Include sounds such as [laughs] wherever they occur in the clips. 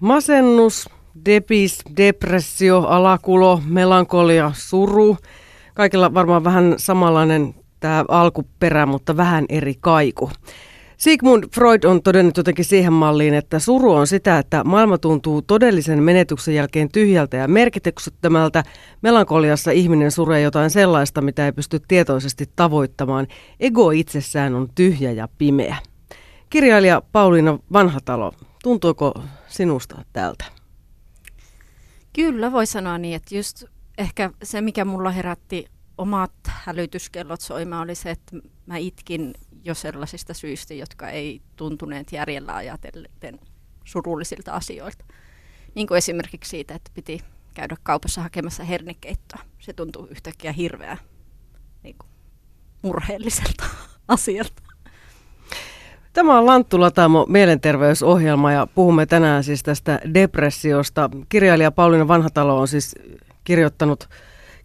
Masennus, depis, depressio, alakulo, melankolia, suru. Kaikilla varmaan vähän samanlainen tämä alkuperä, mutta vähän eri kaiku. Sigmund Freud on todennut jotenkin siihen malliin, että suru on sitä, että maailma tuntuu todellisen menetyksen jälkeen tyhjältä ja merkityksettömältä. Melankoliassa ihminen suree jotain sellaista, mitä ei pysty tietoisesti tavoittamaan. Ego itsessään on tyhjä ja pimeä. Kirjailija Pauliina Vanhatalo, tuntuuko sinusta tältä? Kyllä voi sanoa niin, että just ehkä se, mikä mulla herätti omat hälytyskellot soimaan, oli se, että mä itkin jo sellaisista syistä, jotka ei tuntuneet järjellä ajatellen surullisilta asioilta. Niin kuin esimerkiksi siitä, että piti käydä kaupassa hakemassa hernekeittoa. Se tuntuu yhtäkkiä hirveän niin kuin, murheelliselta asialta. Tämä on Lanttu Latamo mielenterveysohjelma ja puhumme tänään siis tästä depressiosta. Kirjailija Pauliina Vanhatalo on siis kirjoittanut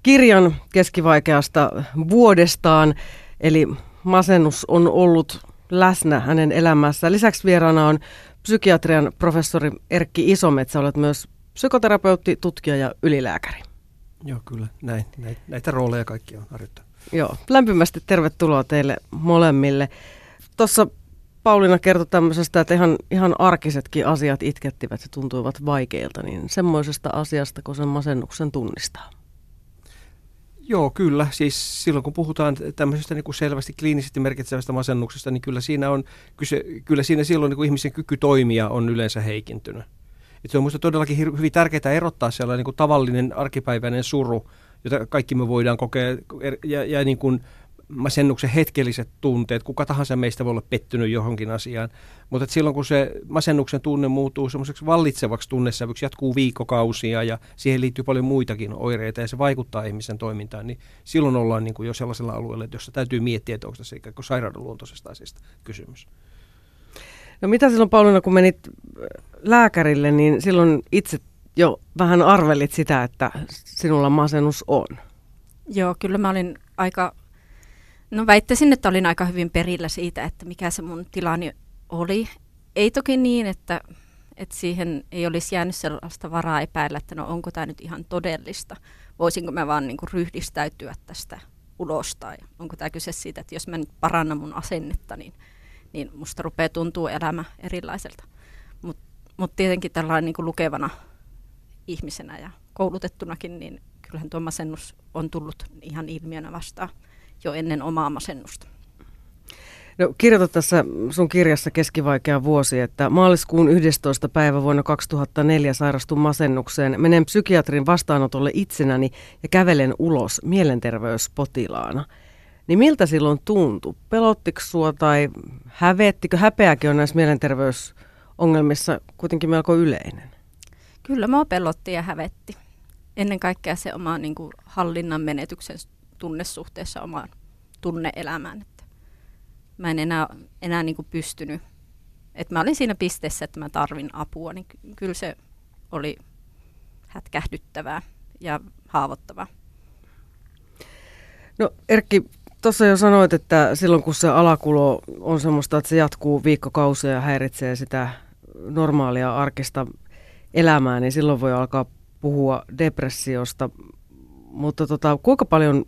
kirjan keskivaikeasta vuodestaan, eli masennus on ollut läsnä hänen elämässään. Lisäksi vieraana on psykiatrian professori Erkki Isometsä, olet myös psykoterapeutti, tutkija ja ylilääkäri. Joo, kyllä. Näin, näitä, näitä rooleja kaikki on harjoittanut. Joo, lämpimästi tervetuloa teille molemmille. Tuossa Pauliina kertoi tämmöisestä, että ihan, ihan arkisetkin asiat itkettivät ja tuntuivat vaikeilta, niin semmoisesta asiasta, kun sen masennuksen tunnistaa. Joo, kyllä. Siis silloin kun puhutaan tämmöisestä niin kuin selvästi kliinisesti merkitsevästä masennuksesta, niin kyllä siinä, on, kyse, kyllä siinä silloin niin kuin ihmisen kyky toimia on yleensä heikintynyt. Et se on minusta todellakin hyvin tärkeää erottaa sellainen niin kuin tavallinen arkipäiväinen suru, jota kaikki me voidaan kokea, er, ja, ja niin kuin masennuksen hetkelliset tunteet. Kuka tahansa meistä voi olla pettynyt johonkin asiaan. Mutta silloin kun se masennuksen tunne muuttuu semmoiseksi vallitsevaksi tunnesävyksi, jatkuu viikkokausia ja siihen liittyy paljon muitakin oireita ja se vaikuttaa ihmisen toimintaan, niin silloin ollaan niin kuin jo sellaisella alueella, jossa täytyy miettiä, että onko tässä ikään kuin sairauden luontoisesta asiasta kysymys. No mitä silloin Pauliina, kun menit lääkärille, niin silloin itse jo vähän arvelit sitä, että sinulla masennus on. Joo, kyllä mä olin aika No väittäisin, että olin aika hyvin perillä siitä, että mikä se mun tilani oli. Ei toki niin, että, että siihen ei olisi jäänyt sellaista varaa epäillä, että no onko tämä nyt ihan todellista. Voisinko mä vaan niin kuin ryhdistäytyä tästä ulos tai onko tämä kyse siitä, että jos mä nyt parannan mun asennetta, niin, niin musta rupeaa tuntuu elämä erilaiselta. Mutta mut tietenkin tällainen niin kuin lukevana ihmisenä ja koulutettunakin, niin kyllähän tuo masennus on tullut ihan ilmiönä vastaan jo ennen omaa masennusta. No, kirjoitat tässä sun kirjassa Keskivaikea vuosi, että maaliskuun 11. päivä vuonna 2004 sairastun masennukseen. Menen psykiatrin vastaanotolle itsenäni ja kävelen ulos mielenterveyspotilaana. Niin miltä silloin tuntui? Pelottiko sua tai hävettikö? Häpeäkin on näissä mielenterveysongelmissa kuitenkin melko yleinen. Kyllä mua pelotti ja hävetti. Ennen kaikkea se oma niin kuin, hallinnan menetyksen tunnesuhteessa omaan tunneelämään. Että mä en enää, enää niin kuin pystynyt. Että mä olin siinä pisteessä, että mä tarvin apua, niin kyllä se oli hätkähdyttävää ja haavoittavaa. No Erkki, tuossa jo sanoit, että silloin kun se alakulo on semmoista, että se jatkuu viikkokausia ja häiritsee sitä normaalia arkista elämää, niin silloin voi alkaa puhua depressiosta. Mutta tota, kuinka paljon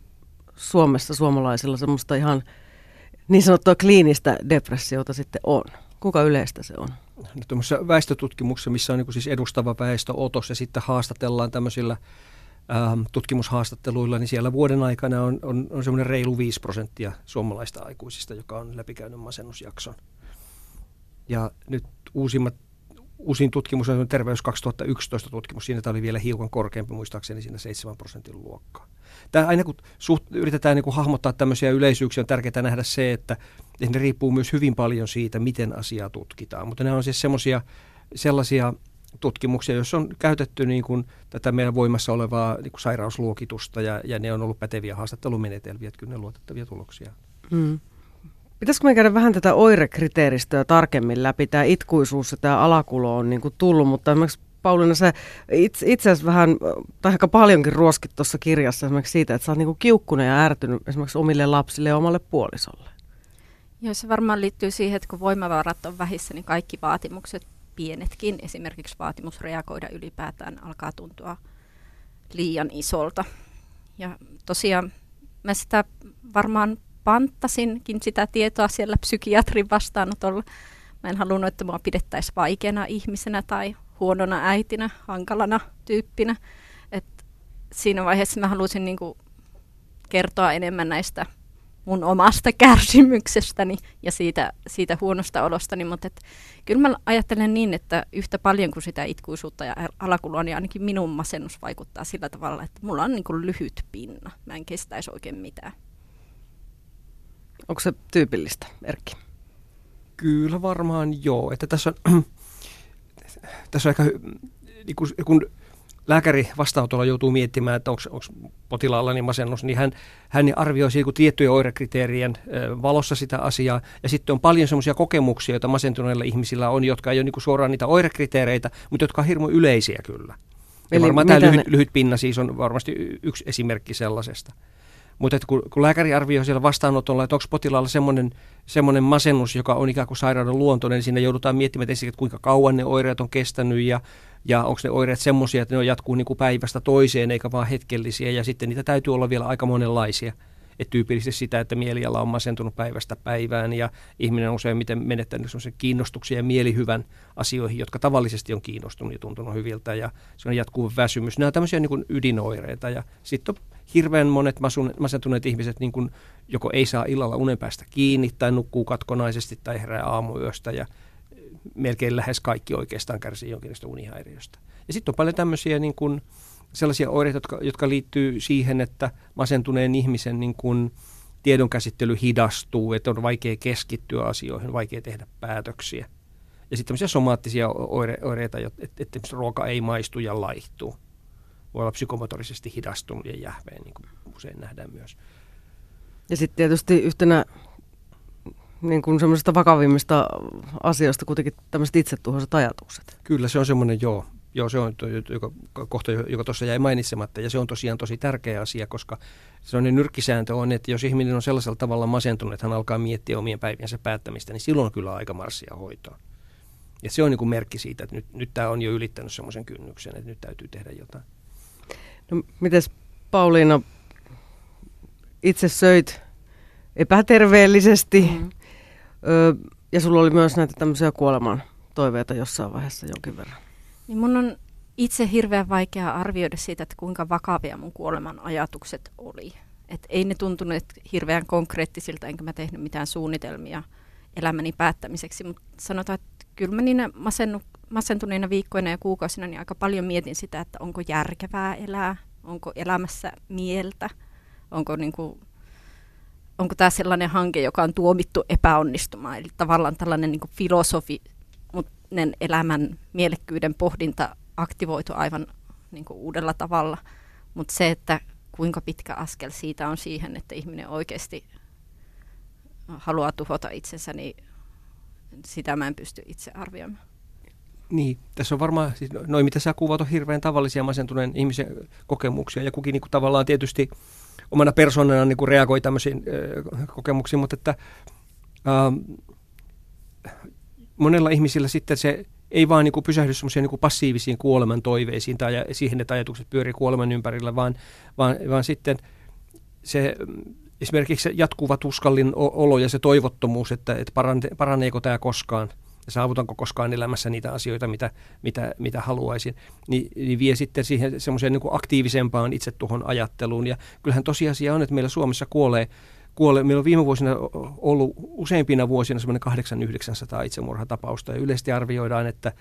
Suomessa suomalaisilla semmoista ihan niin sanottua kliinistä depressiota sitten on? Kuka yleistä se on? No, tuommoisessa väestötutkimuksessa, missä on niin siis edustava väestöotos ja sitten haastatellaan tämmöisillä ähm, tutkimushaastatteluilla, niin siellä vuoden aikana on, on, on semmoinen reilu 5 prosenttia suomalaista aikuisista, joka on läpikäynyt masennusjakson. Ja nyt uusimmat uusin tutkimus on Terveys 2011 tutkimus, siinä tämä oli vielä hiukan korkeampi, muistaakseni siinä 7 prosentin luokkaa. Tämä aina kun suht, yritetään niin kuin hahmottaa tämmöisiä yleisyyksiä, on tärkeää nähdä se, että, ne riippuu myös hyvin paljon siitä, miten asiaa tutkitaan. Mutta ne on siis semmoisia sellaisia tutkimuksia, joissa on käytetty niin kuin tätä meidän voimassa olevaa niin kuin sairausluokitusta ja, ja ne on ollut päteviä haastattelumenetelmiä, että kyllä ne luotettavia tuloksia. Mm. Pitäisikö me käydä vähän tätä oirekriteeristöä tarkemmin läpi? Tämä itkuisuus ja tämä alakulo on niin kuin tullut, mutta esimerkiksi Pauliina, sä itse, itse asiassa vähän, tai aika paljonkin ruoskit tuossa kirjassa esimerkiksi siitä, että sä oot niin kuin kiukkunen ja ärtynyt esimerkiksi omille lapsille ja omalle puolisolle. Joo, se varmaan liittyy siihen, että kun voimavarat on vähissä, niin kaikki vaatimukset pienetkin, esimerkiksi vaatimus reagoida ylipäätään alkaa tuntua liian isolta. Ja tosiaan mä sitä varmaan panttasinkin sitä tietoa siellä psykiatrin vastaanotolla. Mä en halunnut, että mua pidettäisiin vaikeana ihmisenä tai huonona äitinä, hankalana tyyppinä. Et siinä vaiheessa mä halusin niinku kertoa enemmän näistä mun omasta kärsimyksestäni ja siitä, siitä huonosta olostani, mutta kyllä mä ajattelen niin, että yhtä paljon kuin sitä itkuisuutta ja alakulua, niin ainakin minun masennus vaikuttaa sillä tavalla, että mulla on niin lyhyt pinna. Mä en kestäisi oikein mitään. Onko se tyypillistä, Erkki? Kyllä varmaan joo. Että tässä on, [clears throat] tässä on aika, niin kun, kun lääkäri vastaanotolla joutuu miettimään, että onko potilaalla niin masennus, niin hän, hän arvioi niin tiettyjen oirekriteerien valossa sitä asiaa. Ja sitten on paljon semmoisia kokemuksia, joita masentuneilla ihmisillä on, jotka ei ole niin suoraan niitä oirekriteereitä, mutta jotka on hirmu yleisiä kyllä. Ja Eli varmaan tämä lyhyt, ne... lyhyt pinna siis on varmasti yksi esimerkki sellaisesta. Mutta kun, kun lääkäri arvioi siellä vastaanotolla, että onko potilaalla semmoinen, semmoinen masennus, joka on ikään kuin sairauden luontoinen, niin siinä joudutaan miettimään ensin, että kuinka kauan ne oireet on kestänyt ja, ja onko ne oireet semmoisia, että ne jatkuu niin kuin päivästä toiseen eikä vaan hetkellisiä ja sitten niitä täytyy olla vielä aika monenlaisia. Et tyypillisesti sitä, että mieliala on masentunut päivästä päivään ja ihminen on useimmiten menettänyt kiinnostuksia ja mielihyvän asioihin, jotka tavallisesti on kiinnostunut ja tuntunut hyviltä ja se on jatkuva väsymys. Nämä on tämmöisiä niin kuin ydinoireita ja sitten on hirveän monet masentuneet ihmiset niin kuin joko ei saa illalla unen päästä kiinni tai nukkuu katkonaisesti tai herää aamuyöstä ja melkein lähes kaikki oikeastaan kärsii jonkinlaista unihäiriöstä. Ja sitten on paljon tämmöisiä niin kuin, sellaisia oireita, jotka, jotka liittyy siihen, että masentuneen ihmisen niin kuin, tiedonkäsittely hidastuu, että on vaikea keskittyä asioihin, vaikea tehdä päätöksiä. Ja sitten tämmöisiä somaattisia oire, oireita, että, että ruoka ei maistu ja laihtuu. Voi olla psykomotorisesti hidastunut ja jähveen, niin kuin usein nähdään myös. Ja sitten tietysti yhtenä niin kuin semmoisista vakavimmista asioista kuitenkin tämmöiset itsetuhoiset ajatukset. Kyllä se on semmoinen, joo. Joo, se on joka, kohta, joka tuossa jäi mainitsematta, ja se on tosiaan tosi tärkeä asia, koska se on nyrkkisääntö on, että jos ihminen on sellaisella tavalla masentunut, että hän alkaa miettiä omien päiviensä päättämistä, niin silloin on kyllä aika marssia hoitoa. Ja se on niin kuin merkki siitä, että nyt, nyt tämä on jo ylittänyt semmoisen kynnyksen, että nyt täytyy tehdä jotain. No, mites Pauliina, itse söit epäterveellisesti, mm-hmm. Ö, ja sulla oli myös näitä tämmöisiä kuoleman toiveita jossain vaiheessa jonkin verran. Niin mun on itse hirveän vaikea arvioida siitä, että kuinka vakavia mun kuoleman ajatukset oli. Et ei ne tuntuneet hirveän konkreettisilta, enkä mä tehnyt mitään suunnitelmia elämäni päättämiseksi, mutta sanotaan, että kyllä mä niinä masennu, masentuneina viikkoina ja kuukausina niin aika paljon mietin sitä, että onko järkevää elää, onko elämässä mieltä, onko niin kuin, onko tämä sellainen hanke, joka on tuomittu epäonnistumaan. Eli tavallaan tällainen niin filosofi, mutta elämän mielekkyyden pohdinta aktivoitu aivan niin kuin uudella tavalla. Mutta se, että kuinka pitkä askel siitä on siihen, että ihminen oikeasti haluaa tuhota itsensä, niin sitä mä en pysty itse arvioimaan. Niin, tässä on varmaan, siis noin mitä sä kuvat on hirveän tavallisia masentuneen ihmisen kokemuksia ja kukin niin kuin tavallaan tietysti omana persoonana niin kuin reagoi tämmöisiin äh, kokemuksiin, mutta että äh, monella ihmisillä sitten se ei vaan niin kuin pysähdy semmoisiin niin passiivisiin kuoleman toiveisiin tai siihen, että ajatukset pyörii kuoleman ympärillä, vaan, vaan, vaan sitten se esimerkiksi se jatkuva tuskallin olo ja se toivottomuus, että, että paraneeko tämä koskaan – ja saavutanko koskaan elämässä niitä asioita, mitä, mitä, mitä haluaisin, niin, niin vie sitten siihen semmoiseen niin aktiivisempaan itse tuohon ajatteluun. Ja kyllähän tosiasia on, että meillä Suomessa kuolee, kuolee meillä on viime vuosina ollut useimpina vuosina semmoinen 800 itsemurhatapausta, ja yleisesti arvioidaan, että,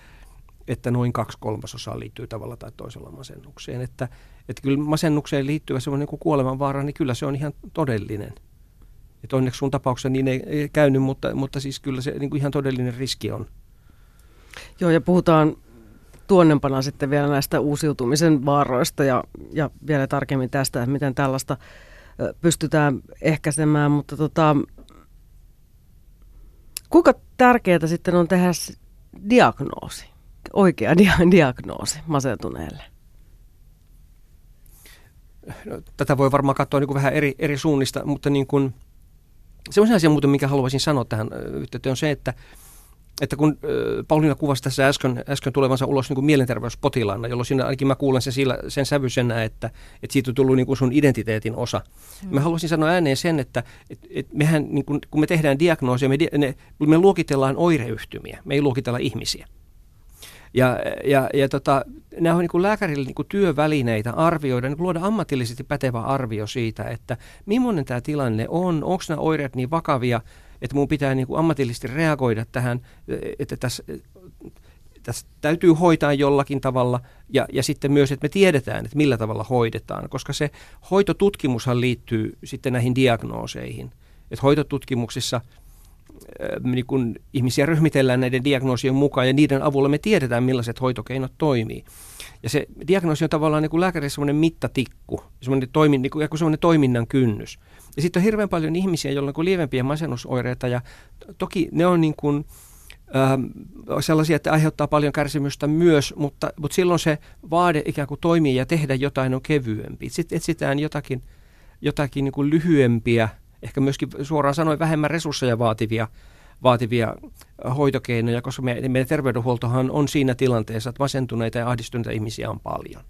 että noin kaksi kolmasosaa liittyy tavalla tai toisella masennukseen. Että, että kyllä masennukseen liittyvä semmoinen niin kuoleman vaara, niin kyllä se on ihan todellinen. Et onneksi sun tapauksessa niin ei, ei käynyt, mutta, mutta siis kyllä se niin kuin ihan todellinen riski on. Joo, ja puhutaan tuonnempana sitten vielä näistä uusiutumisen vaaroista ja, ja vielä tarkemmin tästä, että miten tällaista pystytään ehkäisemään, mutta tota, kuinka tärkeää sitten on tehdä diagnoosi, oikea dia- [laughs] diagnoosi masentuneelle? No, tätä voi varmaan katsoa niin kuin vähän eri, eri suunnista, mutta niin kuin – se on asia muuten, mikä haluaisin sanoa tähän yhteyteen, on se, että, että kun Pauliina kuvasi tässä äsken, äsken tulevansa ulos niin kuin mielenterveyspotilaana, jolloin siinä ainakin mä kuulen sen, sillä, sen sävyisenä, että, että siitä on tullut niin kuin sun identiteetin osa. Mm. Mä haluaisin sanoa ääneen sen, että et, et mehän, niin kun, kun me tehdään diagnoosia, me, ne, me luokitellaan oireyhtymiä, me ei luokitella ihmisiä. Ja, ja, ja tota, nämä on niin kuin lääkärille niin kuin työvälineitä arvioida, niin luoda ammatillisesti pätevä arvio siitä, että millainen tämä tilanne on, onko nämä oireet niin vakavia, että minun pitää niin kuin ammatillisesti reagoida tähän, että tässä, tässä täytyy hoitaa jollakin tavalla ja, ja sitten myös, että me tiedetään, että millä tavalla hoidetaan, koska se hoitotutkimushan liittyy sitten näihin diagnooseihin. Että hoitotutkimuksissa – niin kun ihmisiä ryhmitellään näiden diagnoosien mukaan ja niiden avulla me tiedetään, millaiset hoitokeinot toimii. Ja se diagnoosi on tavallaan niin kuin lääkärille semmoinen mittatikku, semmoinen, toimi, niin kuin, semmoinen toiminnan kynnys. Ja sitten on hirveän paljon ihmisiä, joilla on niin lievempiä masennusoireita ja toki ne on niin kuin, äh, sellaisia, että aiheuttaa paljon kärsimystä myös, mutta, mutta silloin se vaade ikään kuin toimii ja tehdä jotain on kevyempi. Sitten etsitään jotakin, jotakin niin kuin lyhyempiä ehkä myöskin suoraan sanoen vähemmän resursseja vaativia, vaativia hoitokeinoja, koska meidän, meidän terveydenhuoltohan on siinä tilanteessa, että masentuneita ja ahdistuneita ihmisiä on paljon.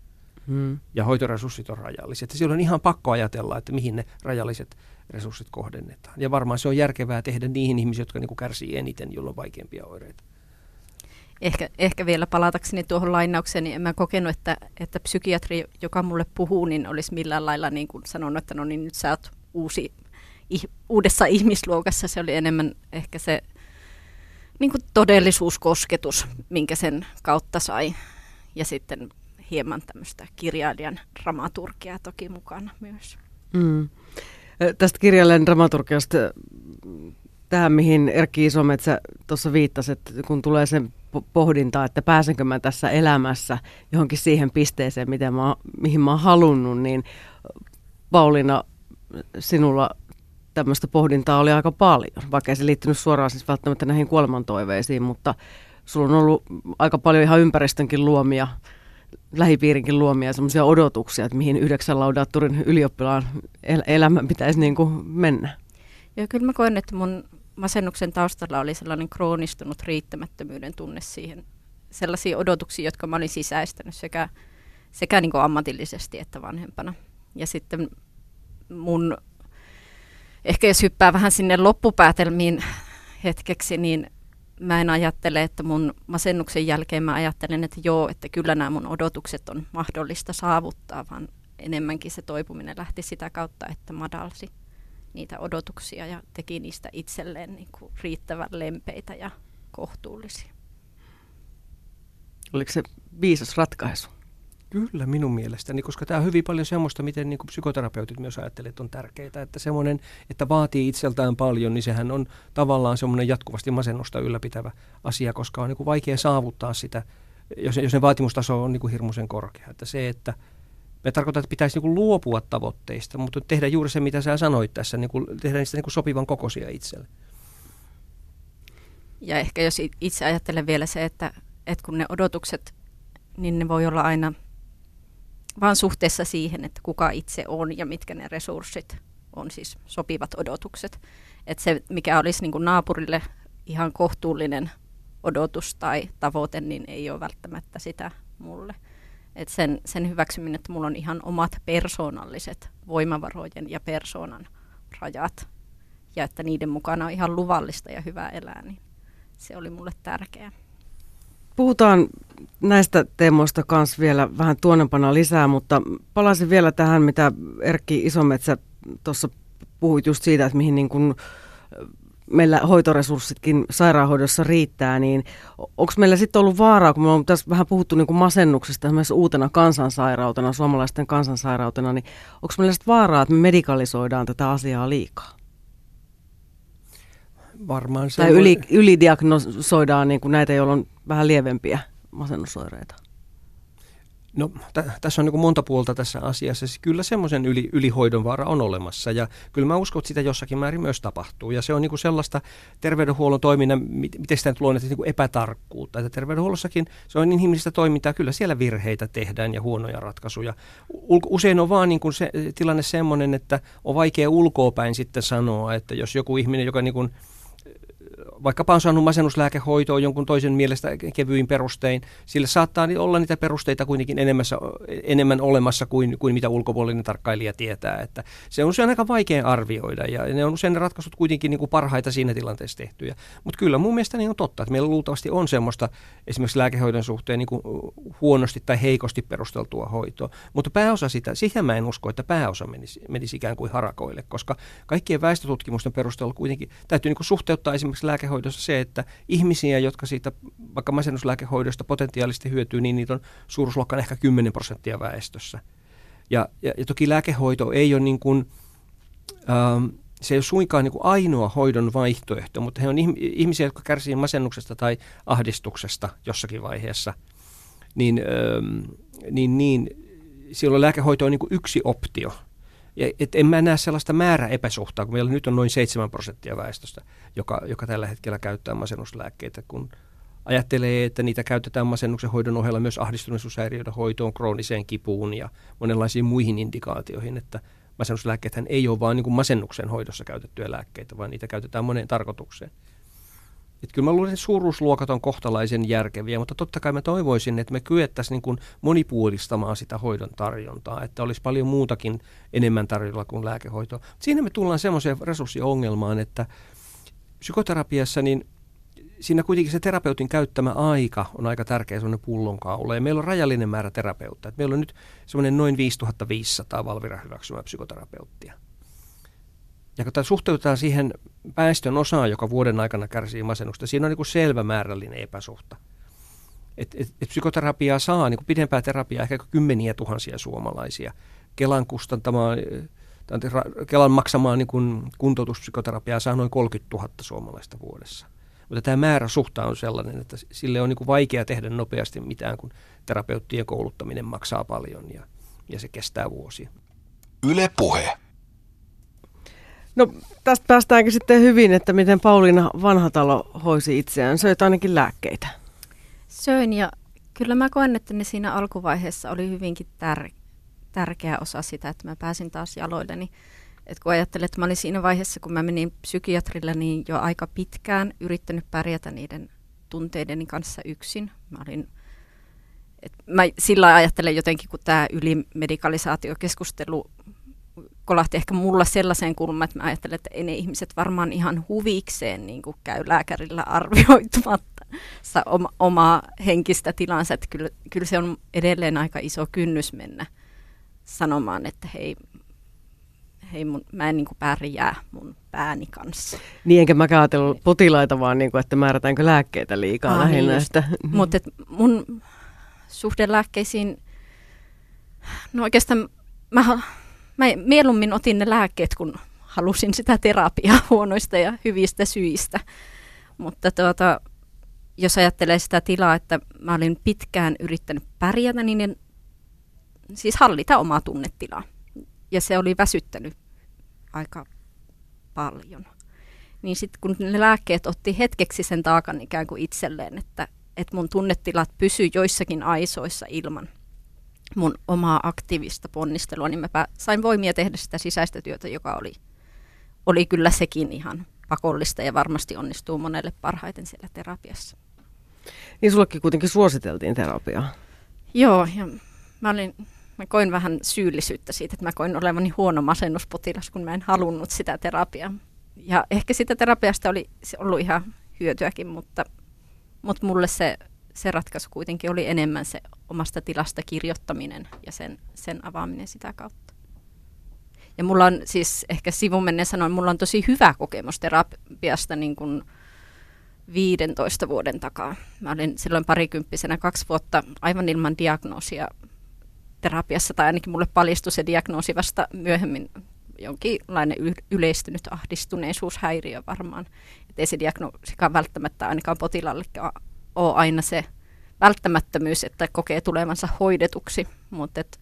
Hmm. Ja hoitoresurssit on rajalliset. Ja silloin on ihan pakko ajatella, että mihin ne rajalliset resurssit kohdennetaan. Ja varmaan se on järkevää tehdä niihin ihmisiin, jotka niin kärsii eniten, jolloin on vaikeampia oireita. Ehkä, ehkä vielä palatakseni tuohon lainaukseen, niin en mä kokenut, että, että psykiatri, joka mulle puhuu, niin olisi millään lailla niin kuin sanonut, että no niin nyt sä oot uusi uudessa ihmisluokassa se oli enemmän ehkä se niin kuin todellisuuskosketus, minkä sen kautta sai. Ja sitten hieman tämmöistä kirjailijan dramaturgiaa toki mukana myös. Mm. Tästä kirjailijan dramaturgiasta tähän, mihin Erkki Isometsä tuossa viittasi, että kun tulee sen pohdinta, että pääsenkö mä tässä elämässä johonkin siihen pisteeseen, miten mä, mihin mä oon halunnut, niin Pauliina, sinulla tämmöistä pohdintaa oli aika paljon, vaikka ei se liittynyt suoraan siis välttämättä näihin kuolemantoiveisiin, mutta sulla on ollut aika paljon ihan ympäristönkin luomia, lähipiirinkin luomia semmoisia odotuksia, että mihin yhdeksän laudaatturin ylioppilaan el- elämä pitäisi niin kuin mennä. Joo, kyllä mä koen, että mun masennuksen taustalla oli sellainen kroonistunut riittämättömyyden tunne siihen, sellaisia odotuksia, jotka mä olin sisäistänyt sekä, sekä niin kuin ammatillisesti että vanhempana. Ja sitten mun ehkä jos hyppää vähän sinne loppupäätelmiin hetkeksi, niin mä en ajattele, että mun masennuksen jälkeen mä ajattelen, että joo, että kyllä nämä mun odotukset on mahdollista saavuttaa, vaan enemmänkin se toipuminen lähti sitä kautta, että madalsi niitä odotuksia ja teki niistä itselleen niin kuin riittävän lempeitä ja kohtuullisia. Oliko se viisas ratkaisu? Kyllä minun mielestäni, koska tämä on hyvin paljon semmoista, miten niin psykoterapeutit myös ajattelevat, että on tärkeää. Että semmoinen, että vaatii itseltään paljon, niin sehän on tavallaan semmoinen jatkuvasti masennusta ylläpitävä asia, koska on niin kuin vaikea saavuttaa sitä, jos, jos ne vaatimustaso on niin kuin hirmuisen korkea. Että se, että me tarkoitan, että pitäisi niin kuin luopua tavoitteista, mutta tehdä juuri se, mitä sä sanoit tässä, niin kuin, tehdä niistä niin kuin sopivan kokoisia itselle. Ja ehkä jos itse ajattelen vielä se, että, että kun ne odotukset, niin ne voi olla aina vaan suhteessa siihen, että kuka itse on ja mitkä ne resurssit on siis sopivat odotukset. Että se, mikä olisi niin kuin naapurille ihan kohtuullinen odotus tai tavoite, niin ei ole välttämättä sitä mulle. Et sen, sen hyväksyminen, että mulla on ihan omat persoonalliset voimavarojen ja persoonan rajat ja että niiden mukana on ihan luvallista ja hyvää elää, niin se oli mulle tärkeää. Puhutaan näistä teemoista kanssa vielä vähän tuonnempana lisää, mutta palasin vielä tähän, mitä Erkki Isometsä tuossa puhuit just siitä, että mihin niin kuin meillä hoitoresurssitkin sairaanhoidossa riittää, niin onko meillä sitten ollut vaaraa, kun me on tässä vähän puhuttu niin kuin masennuksesta myös uutena kansansairautena, suomalaisten kansansairautena, niin onko meillä sitten vaaraa, että me medikalisoidaan tätä asiaa liikaa? Varmaan se Tai yli, ylidiagnosoidaan niin kuin näitä, joilla on vähän lievempiä masennusoireita? No, t- tässä on niin monta puolta tässä asiassa. Siis kyllä semmoisen yli, ylihoidon vaara on olemassa ja kyllä mä uskon, että sitä jossakin määrin myös tapahtuu. Ja se on niin sellaista terveydenhuollon toiminnan, miten sitä nyt luonnetaan, niin epätarkkuutta. Että terveydenhuollossakin se on inhimillistä toimintaa, kyllä siellä virheitä tehdään ja huonoja ratkaisuja. Usein on vaan niin kuin se tilanne semmoinen, että on vaikea ulkoopäin sitten sanoa, että jos joku ihminen, joka niin kuin vaikkapa on saanut masennuslääkehoitoa jonkun toisen mielestä kevyin perustein, sillä saattaa olla niitä perusteita kuitenkin enemmässä, enemmän olemassa kuin, kuin mitä ulkopuolinen tarkkailija tietää. Että se on usein aika vaikea arvioida ja ne on usein ratkaisut kuitenkin niin kuin parhaita siinä tilanteessa tehtyjä. Mutta kyllä mun mielestä niin on totta, että meillä luultavasti on semmoista esimerkiksi lääkehoidon suhteen niin kuin huonosti tai heikosti perusteltua hoitoa. Mutta pääosa sitä, siihen mä en usko, että pääosa menisi, menisi ikään kuin harakoille, koska kaikkien väestötutkimusten perusteella kuitenkin täytyy niin kuin suhteuttaa esimerkiksi lääkehoidossa se, että ihmisiä, jotka siitä vaikka masennuslääkehoidosta potentiaalisesti hyötyy, niin niitä on suuruusluokkaan ehkä 10 prosenttia väestössä. Ja, ja, ja toki lääkehoito ei ole niin kuin, ähm, se ei ole suinkaan niin kuin ainoa hoidon vaihtoehto, mutta he on ihmisiä, jotka kärsivät masennuksesta tai ahdistuksesta jossakin vaiheessa, niin, ähm, niin, niin silloin lääkehoito on niin kuin yksi optio – ja, et en mä näe sellaista määrä epäsuhtaa, kun meillä nyt on noin 7 prosenttia väestöstä, joka, joka tällä hetkellä käyttää masennuslääkkeitä, kun ajattelee, että niitä käytetään masennuksen hoidon ohella myös ahdistuneisuushäiriöiden hoitoon, krooniseen kipuun ja monenlaisiin muihin indikaatioihin, että masennuslääkkeethän ei ole vain niin masennuksen hoidossa käytettyjä lääkkeitä, vaan niitä käytetään moneen tarkoitukseen. Että kyllä mä luulen, että suuruusluokat on kohtalaisen järkeviä, mutta totta kai mä toivoisin, että me kyettäisiin niin kuin monipuolistamaan sitä hoidon tarjontaa, että olisi paljon muutakin enemmän tarjolla kuin lääkehoitoa. Siinä me tullaan semmoiseen resurssiongelmaan, että psykoterapiassa niin siinä kuitenkin se terapeutin käyttämä aika on aika tärkeä semmoinen pullonkaula. Ja meillä on rajallinen määrä terapeutteja. Meillä on nyt semmoinen noin 5500 Valvira hyväksymää psykoterapeuttia. Ja kun tämä suhteutetaan siihen väestön osaan, joka vuoden aikana kärsii masennusta, siinä on niin kuin selvä määrällinen epäsuhta. Et, et, et psykoterapiaa saa, niin kuin pidempää terapiaa, ehkä kymmeniä tuhansia suomalaisia. Kelan kustantamaa, Kelan maksamaa niin kuin kuntoutuspsykoterapiaa saa noin 30 000 suomalaista vuodessa. Mutta tämä määrä suhta on sellainen, että sille on niin kuin vaikea tehdä nopeasti mitään, kun terapeuttien kouluttaminen maksaa paljon ja, ja se kestää vuosia. Yle Puhe. No tästä päästäänkin sitten hyvin, että miten Pauliina Vanhatalo hoisi itseään. Söit ainakin lääkkeitä. Söin ja kyllä mä koen, että ne siinä alkuvaiheessa oli hyvinkin tär- tärkeä osa sitä, että mä pääsin taas jaloilleni. Et kun ajattelin, että mä olin siinä vaiheessa, kun mä menin psykiatrille, niin jo aika pitkään yrittänyt pärjätä niiden tunteideni kanssa yksin. Mä olin et mä sillä ajattelen jotenkin, kun tämä ylimedikalisaatiokeskustelu kolahti ehkä mulla sellaiseen kulmaan, että mä ajattelen, että ei ne ihmiset varmaan ihan huvikseen niin kuin käy lääkärillä arvioitumatta oma, omaa henkistä tilansa. Että kyllä, kyllä se on edelleen aika iso kynnys mennä sanomaan, että hei, hei mun, mä en niin kuin pärjää mun pääni kanssa. Niin enkä mä ajatellut potilaita vaan, niin kuin, että määrätäänkö lääkkeitä liikaa ah, lähinnä. Niin Mutta mun suhde lääkkeisiin, no oikeastaan mä mä mieluummin otin ne lääkkeet, kun halusin sitä terapiaa [laughs] huonoista ja hyvistä syistä. Mutta tuota, jos ajattelee sitä tilaa, että mä olin pitkään yrittänyt pärjätä, niin en, siis hallita omaa tunnetilaa. Ja se oli väsyttänyt aika paljon. Niin sitten kun ne lääkkeet otti hetkeksi sen taakan ikään kuin itselleen, että, että mun tunnetilat pysy joissakin aisoissa ilman – mun omaa aktiivista ponnistelua, niin mä sain voimia tehdä sitä sisäistä työtä, joka oli, oli kyllä sekin ihan pakollista ja varmasti onnistuu monelle parhaiten siellä terapiassa. Niin sullekin kuitenkin suositeltiin terapiaa. Joo, ja mä, olin, mä koin vähän syyllisyyttä siitä, että mä koin olevani huono masennuspotilas, kun mä en halunnut sitä terapiaa. Ja ehkä sitä terapiasta oli ollut ihan hyötyäkin, mutta, mutta mulle se se ratkaisu kuitenkin oli enemmän se omasta tilasta kirjoittaminen ja sen, sen avaaminen sitä kautta. Ja mulla on siis ehkä sivumennen sanoin, mulla on tosi hyvä kokemus terapiasta niin kuin 15 vuoden takaa. Mä olin silloin parikymppisenä kaksi vuotta aivan ilman diagnoosia terapiassa, tai ainakin mulle paljastui se diagnoosi vasta myöhemmin jonkinlainen yleistynyt ahdistuneisuushäiriö varmaan. Että ei se diagnoosikaan välttämättä ainakaan potilaalle ole aina se välttämättömyys, että kokee tulevansa hoidetuksi. Mut et,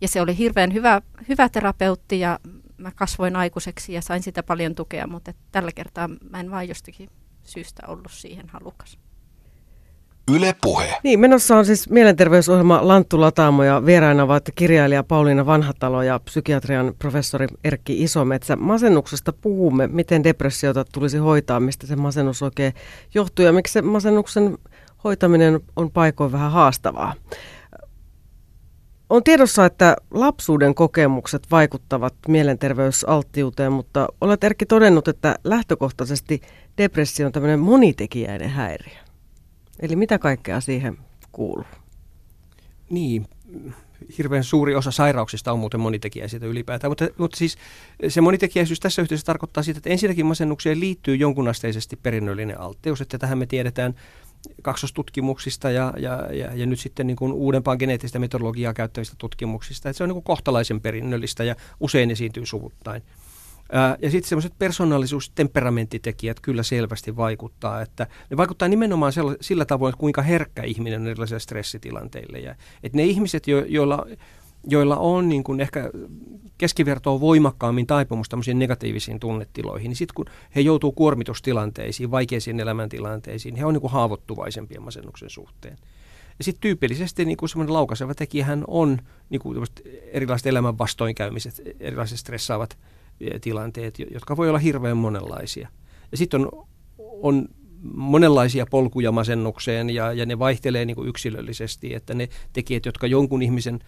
ja se oli hirveän hyvä, hyvä terapeutti ja mä kasvoin aikuiseksi ja sain sitä paljon tukea, mutta tällä kertaa mä en vain jostakin syystä ollut siihen halukas. Yle Puhe. Niin, menossa on siis mielenterveysohjelma Lanttu Lataamo ja vieraina ovat kirjailija Pauliina Vanhatalo ja psykiatrian professori Erkki Isometsä. Masennuksesta puhumme, miten depressiota tulisi hoitaa, mistä se masennus oikein johtuu ja miksi se masennuksen hoitaminen on paikoin vähän haastavaa. On tiedossa, että lapsuuden kokemukset vaikuttavat mielenterveysalttiuteen, mutta olet Erkki todennut, että lähtökohtaisesti depressio on tämmöinen monitekijäinen häiriö. Eli mitä kaikkea siihen kuuluu? Niin, hirveän suuri osa sairauksista on muuten monitekijäisiä ylipäätään, mutta, mutta siis se monitekijäisyys tässä yhteydessä tarkoittaa sitä, että ensinnäkin masennukseen liittyy jonkunasteisesti perinnöllinen alttius, että tähän me tiedetään kaksostutkimuksista ja, ja, ja, ja nyt sitten niin kuin uudempaa geneettistä metodologiaa käyttävistä tutkimuksista, että se on niin kuin kohtalaisen perinnöllistä ja usein esiintyy suvuttain. Ja sitten semmoiset persoonallisuus- temperamenttitekijät kyllä selvästi vaikuttaa, että ne vaikuttaa nimenomaan sillä tavoin, että kuinka herkkä ihminen on erilaisille stressitilanteille. Ja, että ne ihmiset, jo, joilla, joilla on niin kuin ehkä keskivertoa voimakkaammin taipumus tämmöisiin negatiivisiin tunnetiloihin, niin sitten kun he joutuu kuormitustilanteisiin, vaikeisiin elämäntilanteisiin, he on niin kuin masennuksen suhteen. Ja sitten tyypillisesti niin kuin semmoinen laukaiseva tekijähän on niin kuin erilaiset elämän vastoinkäymiset, erilaiset stressaavat tilanteet, jotka voi olla hirveän monenlaisia. Ja sitten on, on monenlaisia polkuja masennukseen ja, ja ne vaihtelee niin kuin yksilöllisesti, että ne tekijät, jotka jonkun ihmisen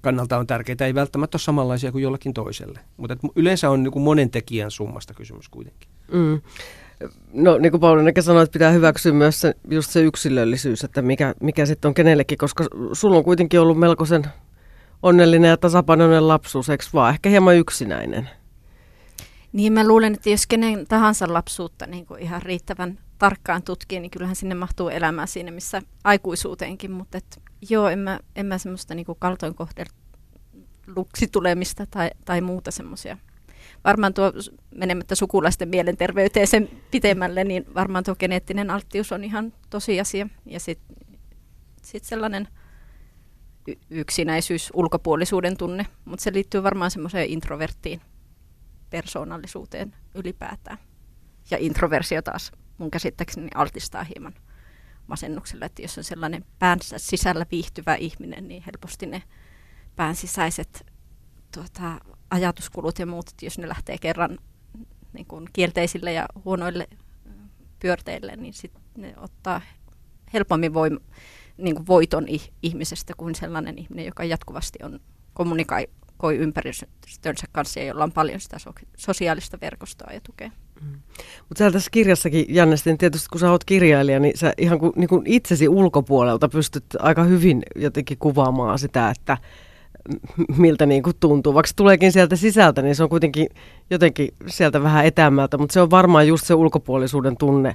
kannalta on tärkeitä, ei välttämättä ole samanlaisia kuin jollakin toiselle. Mutta yleensä on niin kuin monen tekijän summasta kysymys kuitenkin. Mm. No niin kuin Pauliina sanoi, että pitää hyväksyä myös se, just se yksilöllisyys, että mikä, mikä sitten on kenellekin, koska sulla on kuitenkin ollut melkoisen onnellinen ja tasapainoinen lapsuus, eikö vaan? Ehkä hieman yksinäinen. Niin mä luulen, että jos kenen tahansa lapsuutta niin kuin ihan riittävän tarkkaan tutkii, niin kyllähän sinne mahtuu elämää siinä, missä aikuisuuteenkin. Mutta et, joo, en mä, en mä semmoista niin kaltoinkohdeluksi tulemista tai, tai muuta semmoisia. Varmaan tuo, menemättä sukulaisten mielenterveyteen sen pitemmälle, niin varmaan tuo geneettinen alttius on ihan tosiasia. Ja sitten sit sellainen – yksinäisyys, ulkopuolisuuden tunne, mutta se liittyy varmaan semmoiseen introverttiin persoonallisuuteen ylipäätään. Ja introversio taas mun käsittääkseni altistaa hieman masennukselle, että jos on sellainen päänsä sisällä viihtyvä ihminen, niin helposti ne pään sisäiset tuota, ajatuskulut ja muut, jos ne lähtee kerran niin kuin kielteisille ja huonoille pyörteille, niin sitten ne ottaa helpommin voim- niin kuin voiton ihmisestä kuin sellainen ihminen, joka jatkuvasti on kommunikoi ympäristönsä kanssa ja jolla on paljon sitä so- sosiaalista verkostoa ja tukea. Mm. Mutta sä tässä kirjassakin, Janne, tietysti kun sä oot kirjailija, niin sä ihan kuin, niin kuin itsesi ulkopuolelta pystyt aika hyvin jotenkin kuvaamaan sitä, että miltä niin kuin tuntuu. Vaikka tuleekin sieltä sisältä, niin se on kuitenkin jotenkin sieltä vähän etämältä, mutta se on varmaan just se ulkopuolisuuden tunne,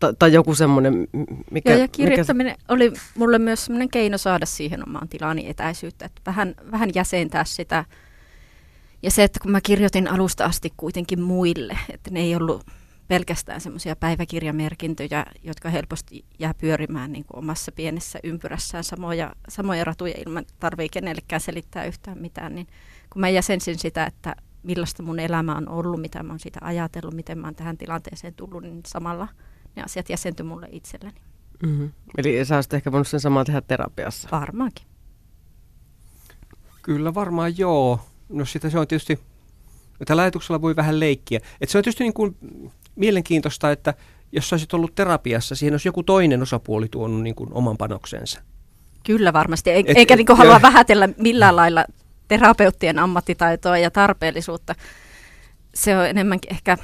tai, tai joku semmoinen, mikä... Joo, ja kirjoittaminen mikä... oli mulle myös semmoinen keino saada siihen omaan tilaani etäisyyttä, että vähän, vähän jäsentää sitä. Ja se, että kun mä kirjoitin alusta asti kuitenkin muille, että ne ei ollut pelkästään semmoisia päiväkirjamerkintöjä, jotka helposti jää pyörimään niin kuin omassa pienessä ympyrässään samoja, samoja ratuja ilman tarvii kenellekään selittää yhtään mitään, niin kun mä jäsensin sitä, että millaista mun elämä on ollut, mitä mä oon siitä ajatellut, miten mä oon tähän tilanteeseen tullut, niin samalla – ne asiat jäsentyi mulle itselleni. Mm-hmm. Eli sä olisit ehkä voinut sen samaa tehdä terapiassa? Varmaankin. Kyllä varmaan joo. No sitä se on tietysti, tällä ajatuksella voi vähän leikkiä. Et se on tietysti niin kuin mielenkiintoista, että jos sä olisit ollut terapiassa, siihen olisi joku toinen osapuoli tuonut niin kuin oman panoksensa. Kyllä varmasti, e- et, eikä niin halua jo. vähätellä millään lailla terapeuttien ammattitaitoa ja tarpeellisuutta. Se on enemmänkin ehkä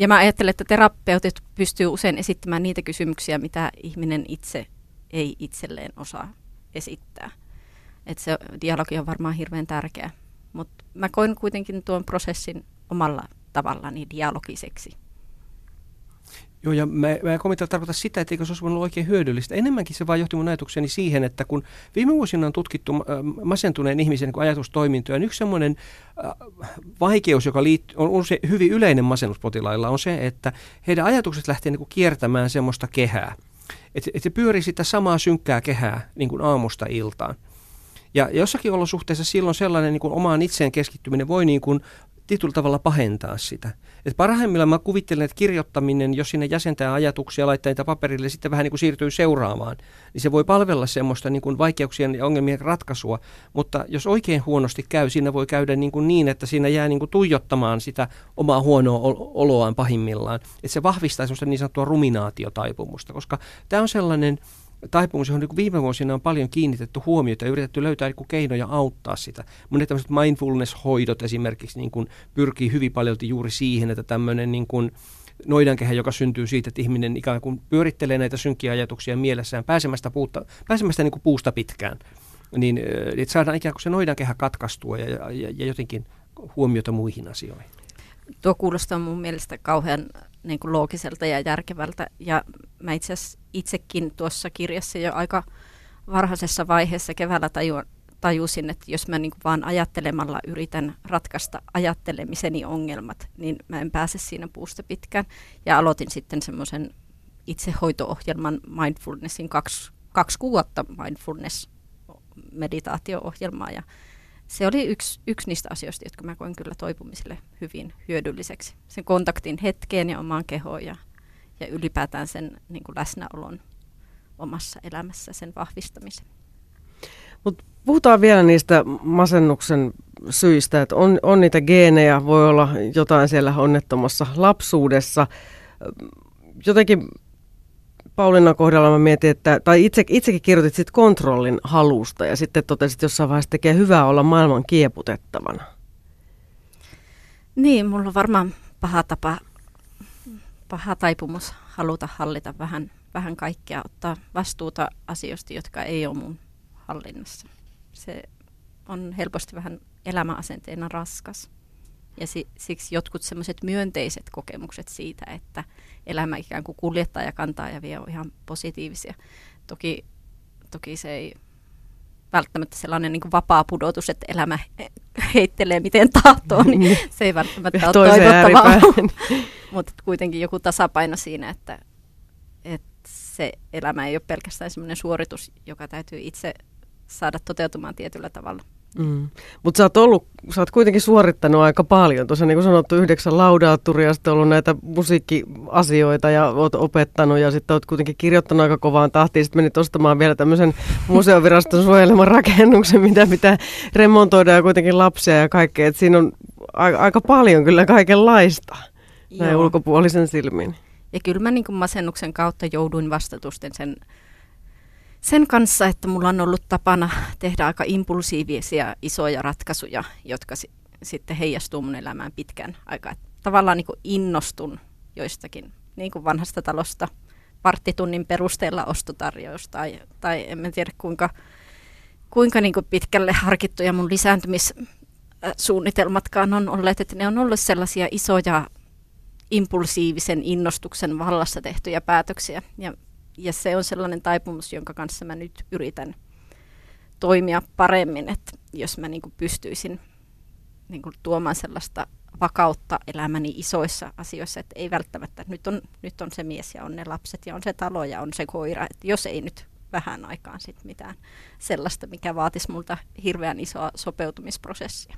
ja mä ajattelen, että terapeutit pystyy usein esittämään niitä kysymyksiä, mitä ihminen itse ei itselleen osaa esittää. Että se dialogi on varmaan hirveän tärkeä. Mutta mä koin kuitenkin tuon prosessin omalla tavallani dialogiseksi. Joo, ja mä, mä en tarkoita sitä, että eikö se olisi ollut oikein hyödyllistä. Enemmänkin se vaan johti mun ajatukseni siihen, että kun viime vuosina on tutkittu äh, masentuneen ihmisen niin ajatustoimintoja, niin yksi semmoinen äh, vaikeus, joka liittyy, on, se hyvin yleinen masennuspotilailla, on se, että heidän ajatukset lähtee niin kiertämään semmoista kehää. Että et se pyörii sitä samaa synkkää kehää niin kuin aamusta iltaan. Ja jossakin olosuhteessa silloin sellainen niin kuin omaan itseen keskittyminen voi niin kuin tietyllä tavalla pahentaa sitä. Et parhaimmillaan mä kuvittelen, että kirjoittaminen, jos sinne jäsentää ajatuksia, laittaa niitä paperille sitten vähän niin kuin siirtyy seuraamaan, niin se voi palvella semmoista niin kuin vaikeuksien ja ongelmien ratkaisua. Mutta jos oikein huonosti käy, siinä voi käydä niin, kuin niin että siinä jää niin kuin tuijottamaan sitä omaa huonoa oloaan pahimmillaan. Että se vahvistaa semmoista niin sanottua ruminaatiotaipumusta, koska tämä on sellainen taipumus, johon niin viime vuosina on paljon kiinnitetty huomiota ja yritetty löytää niin keinoja auttaa sitä. Monet tämmöiset mindfulness-hoidot esimerkiksi niin kuin pyrkii hyvin paljon juuri siihen, että tämmöinen niin kuin noidankehä, joka syntyy siitä, että ihminen ikään kuin pyörittelee näitä synkkiä ajatuksia mielessään pääsemästä, puusta, pääsemästä niin kuin puusta pitkään, niin että saadaan ikään kuin se noidankehä katkaistua ja, ja, ja jotenkin huomiota muihin asioihin. Tuo kuulostaa mun mielestä kauhean niin kuin loogiselta ja järkevältä. Ja mä itse itsekin tuossa kirjassa jo aika varhaisessa vaiheessa keväällä tajuan, tajusin, että jos mä niin kuin vaan ajattelemalla yritän ratkaista ajattelemiseni ongelmat, niin mä en pääse siinä puusta pitkään. Ja aloitin sitten semmoisen itsehoito-ohjelman mindfulnessin kaksi, kaksi kuukautta mindfulness-meditaatio-ohjelmaa. Ja se oli yksi, yksi niistä asioista, jotka mä koin kyllä toipumiselle hyvin hyödylliseksi. Sen kontaktin hetkeen ja omaan kehoon ja, ja ylipäätään sen niin kuin läsnäolon omassa elämässä, sen vahvistamisen. Mut puhutaan vielä niistä masennuksen syistä, että on, on niitä geenejä, voi olla jotain siellä onnettomassa lapsuudessa. Jotenkin Paulinan kohdalla mä mietin, että, tai itse, itsekin kirjoitit sit kontrollin halusta ja sitten totesit jossain vaiheessa, tekee hyvää olla maailman kieputettavana. Niin, mulla on varmaan paha tapa, paha taipumus haluta hallita vähän, vähän kaikkea, ottaa vastuuta asioista, jotka ei ole mun hallinnassa. Se on helposti vähän elämäasenteena raskas. Ja si, siksi jotkut semmoiset myönteiset kokemukset siitä, että elämä ikään kuin kuljettaa ja kantaa ja vie on ihan positiivisia. Toki, toki se ei välttämättä sellainen niin kuin vapaa pudotus, että elämä heittelee miten tahtoo, niin, niin se ei välttämättä ole toivottavaa. [laughs] Mutta kuitenkin joku tasapaino siinä, että, että se elämä ei ole pelkästään semmoinen suoritus, joka täytyy itse saada toteutumaan tietyllä tavalla. Mm. Mutta sä oot, ollut, sä oot kuitenkin suorittanut aika paljon. Tuossa niin kuin sanottu, yhdeksän laudaatturia, sitten ollut näitä musiikkiasioita ja oot opettanut ja sitten oot kuitenkin kirjoittanut aika kovaan tahtiin. Sitten menit ostamaan vielä tämmöisen museoviraston suojeleman rakennuksen, mitä pitää remontoida ja kuitenkin lapsia ja kaikkea. Et siinä on a- aika paljon kyllä kaikenlaista näin ulkopuolisen silmin. Ja kyllä mä niin masennuksen kautta jouduin vastatusten sen sen kanssa, että mulla on ollut tapana tehdä aika impulsiivisia isoja ratkaisuja, jotka si- sitten heijastuu mun elämään pitkän aikaa. Tavallaan niin kuin innostun joistakin niin kuin vanhasta talosta varttitunnin perusteella ostotarjous tai, tai en tiedä kuinka, kuinka niin kuin pitkälle harkittuja mun lisääntymissuunnitelmatkaan on olleet, että ne on ollut sellaisia isoja impulsiivisen innostuksen vallassa tehtyjä päätöksiä. Ja ja se on sellainen taipumus, jonka kanssa mä nyt yritän toimia paremmin, että jos mä niin kuin pystyisin niin kuin tuomaan sellaista vakautta elämäni isoissa asioissa, että ei välttämättä, nyt on, nyt on se mies ja on ne lapset ja on se talo ja on se koira, että jos ei nyt vähän aikaan sit mitään sellaista, mikä vaatisi multa hirveän isoa sopeutumisprosessia.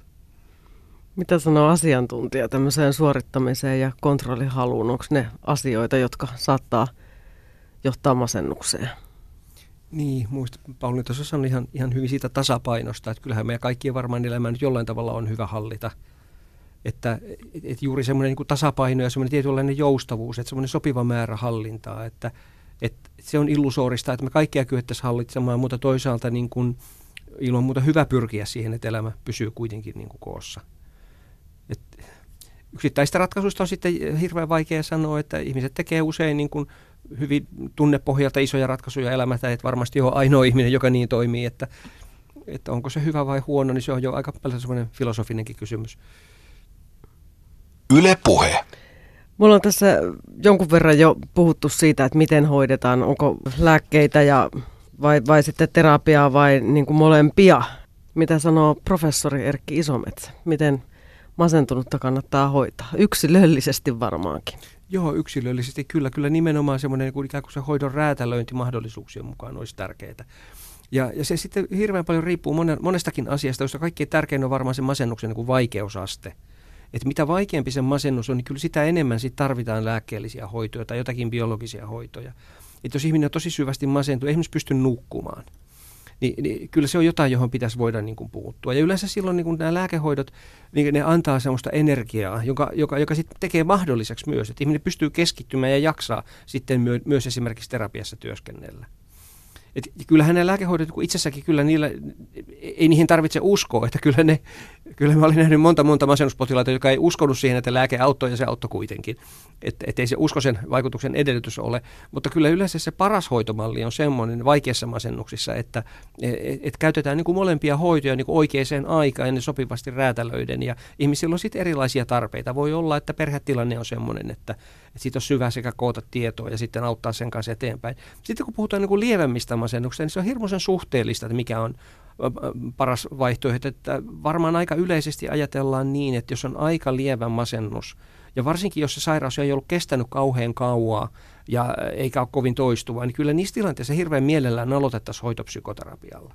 Mitä sanoo asiantuntija tämmöiseen suorittamiseen ja kontrollihaluun? Onko ne asioita, jotka saattaa – johtaa masennukseen. Niin, muista Pauli tuossa sanoi ihan, ihan hyvin siitä tasapainosta, että kyllähän meidän kaikkien varmaan elämä nyt jollain tavalla on hyvä hallita. Että et, et juuri semmoinen niin tasapaino ja semmoinen tietynlainen joustavuus, että semmoinen sopiva määrä hallintaa, että et se on illusorista, että me kaikkia kyettäisiin hallitsemaan, mutta toisaalta niin kuin, ilman muuta hyvä pyrkiä siihen, että elämä pysyy kuitenkin niin kuin koossa. Et yksittäistä ratkaisuista on sitten hirveän vaikea sanoa, että ihmiset tekee usein niin kuin hyvin tunnepohjalta isoja ratkaisuja elämässä, että varmasti ole ainoa ihminen, joka niin toimii, että, että onko se hyvä vai huono, niin se on jo aika paljon semmoinen filosofinenkin kysymys. Yle puhe. Mulla on tässä jonkun verran jo puhuttu siitä, että miten hoidetaan, onko lääkkeitä ja vai, vai sitten terapiaa vai niin kuin molempia. Mitä sanoo professori Erkki Isometsä? Miten masentunutta kannattaa hoitaa? Yksilöllisesti varmaankin. Joo, yksilöllisesti kyllä. Kyllä nimenomaan semmoinen niin kuin ikään kuin se hoidon räätälöinti mahdollisuuksien mukaan olisi tärkeää. Ja, ja se sitten hirveän paljon riippuu monen, monestakin asiasta, josta kaikkein tärkein on varmaan se masennuksen niin kuin vaikeusaste. että mitä vaikeampi se masennus on, niin kyllä sitä enemmän sit tarvitaan lääkkeellisiä hoitoja tai jotakin biologisia hoitoja. Että jos ihminen on tosi syvästi masentunut, esimerkiksi pysty nukkumaan, niin, niin kyllä se on jotain, johon pitäisi voida niin kuin puuttua. Ja yleensä silloin niin kuin nämä lääkehoidot, niin ne antaa sellaista energiaa, joka, joka, joka sitten tekee mahdolliseksi myös, että ihminen pystyy keskittymään ja jaksaa sitten myö, myös esimerkiksi terapiassa työskennellä. Et kyllähän ne lääkehoidot kun itsessäkin, kyllä niillä, ei niihin tarvitse uskoa, että kyllä ne, kyllä mä olin nähnyt monta monta masennuspotilaita, jotka ei uskonut siihen, että lääke auttoi ja se auttoi kuitenkin. Että et ei se usko sen vaikutuksen edellytys ole, mutta kyllä yleensä se paras hoitomalli on semmoinen vaikeassa masennuksissa, että et, et käytetään niin kuin molempia hoitoja niin kuin oikeaan aikaan ja ne sopivasti räätälöiden ja ihmisillä on sitten erilaisia tarpeita. Voi olla, että perhetilanne on semmoinen, että, että siitä on syvä sekä koota tietoa ja sitten auttaa sen kanssa eteenpäin. Sitten kun puhutaan niin kuin lievemmistä masennuksista, niin se on hirmuisen suhteellista, että mikä on paras vaihtoehto. Että varmaan aika yleisesti ajatellaan niin, että jos on aika lievä masennus, ja varsinkin jos se sairaus ei ollut kestänyt kauhean kauaa ja eikä ole kovin toistuvaa, niin kyllä niissä tilanteissa hirveän mielellään aloitettaisiin hoitopsykoterapialla.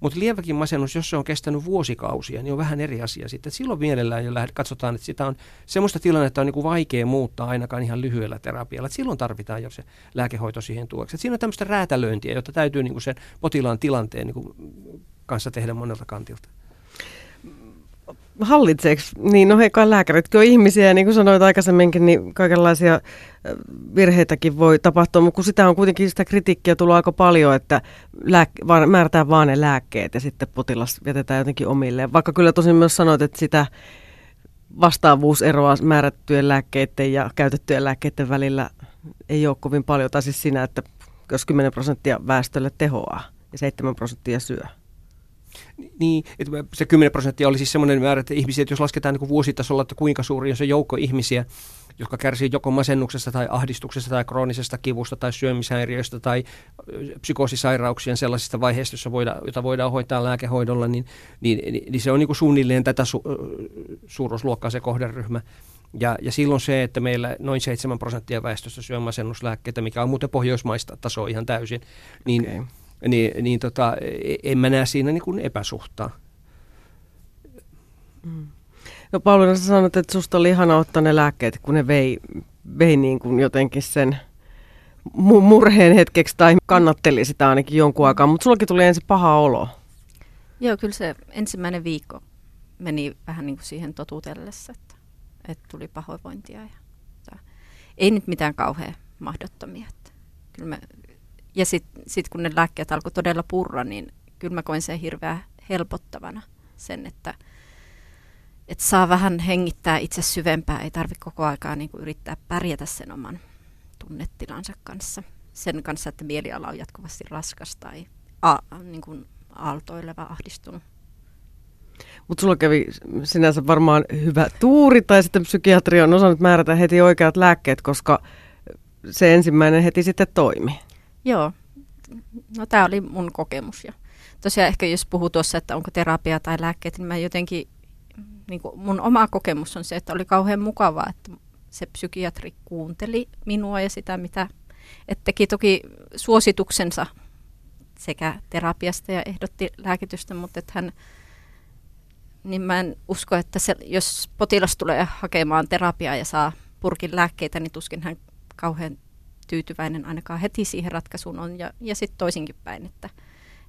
Mutta lieväkin masennus, jos se on kestänyt vuosikausia, niin on vähän eri asia sitten. Silloin mielellään jo lähdet, katsotaan, että sitä on semmoista tilannetta on niin kuin vaikea muuttaa ainakaan ihan lyhyellä terapialla. Et silloin tarvitaan jo se lääkehoito siihen tueksi. Et siinä on tämmöistä räätälöintiä, jota täytyy niin kuin sen potilaan tilanteen niin kuin kanssa tehdä monelta kantilta hallitseeko, niin no he kai lääkäritkin on ihmisiä ja niin kuin sanoit aikaisemminkin, niin kaikenlaisia virheitäkin voi tapahtua, mutta kun sitä on kuitenkin sitä kritiikkiä tullut aika paljon, että lääk- vaan, määrätään vaan ne lääkkeet ja sitten potilas jätetään jotenkin omilleen. Vaikka kyllä tosin myös sanoit, että sitä vastaavuuseroa määrättyjen lääkkeiden ja käytettyjen lääkkeiden välillä ei ole kovin paljon, tai siis siinä, että jos 10 prosenttia väestölle tehoaa ja 7 prosenttia syö. Niin, että se 10 prosenttia oli siis semmoinen määrä, että ihmisiä, että jos lasketaan niin kuin vuositasolla, että kuinka suuri on se joukko ihmisiä, jotka kärsii joko masennuksesta tai ahdistuksesta tai kroonisesta kivusta tai syömishäiriöistä tai psykoosisairauksien sellaisista vaiheista, joissa voidaan, jota voidaan hoitaa lääkehoidolla, niin, niin, niin, niin se on niin kuin suunnilleen tätä su, suuruusluokkaa se kohderyhmä. Ja, ja silloin se, että meillä noin 7 prosenttia väestöstä syö masennuslääkkeitä, mikä on muuten pohjoismaista tasoa ihan täysin, niin okay niin, niin tota, e, en mä näe siinä niin kuin epäsuhtaa. Mm. No Pauliina, sä sanoit, että susta oli ihana ottaa ne lääkkeet, kun ne vei, vei niin kuin jotenkin sen mu- murheen hetkeksi tai kannatteli sitä ainakin jonkun aikaa, mutta sullakin tuli ensin paha olo. Joo, kyllä se ensimmäinen viikko meni vähän niin kuin siihen totuutellessa, että, että tuli pahoinvointia. Ja, ja, ei nyt mitään kauhean mahdottomia. Että kyllä me ja sitten sit kun ne lääkkeet alkoi todella purra, niin kyllä mä koin sen hirveän helpottavana sen, että, että saa vähän hengittää itse syvempää, ei tarvitse koko aikaa niin yrittää pärjätä sen oman tunnetilansa kanssa. Sen kanssa, että mieliala on jatkuvasti raskas tai a, niin kuin aaltoileva, ahdistunut. Mutta sulla kävi sinänsä varmaan hyvä tuuri, tai sitten psykiatri on osannut määrätä heti oikeat lääkkeet, koska se ensimmäinen heti sitten toimi. Joo, no tämä oli mun kokemus. Ja tosiaan ehkä jos puhuu tuossa, että onko terapia tai lääkkeet, niin mä jotenkin, niin kuin mun oma kokemus on se, että oli kauhean mukavaa, että se psykiatri kuunteli minua ja sitä, mitä, että teki toki suosituksensa sekä terapiasta ja ehdotti lääkitystä, mutta että hän, niin mä en usko, että se, jos potilas tulee hakemaan terapiaa ja saa purkin lääkkeitä, niin tuskin hän kauhean tyytyväinen ainakaan heti siihen ratkaisuun on. Ja, ja sitten toisinkin päin, että,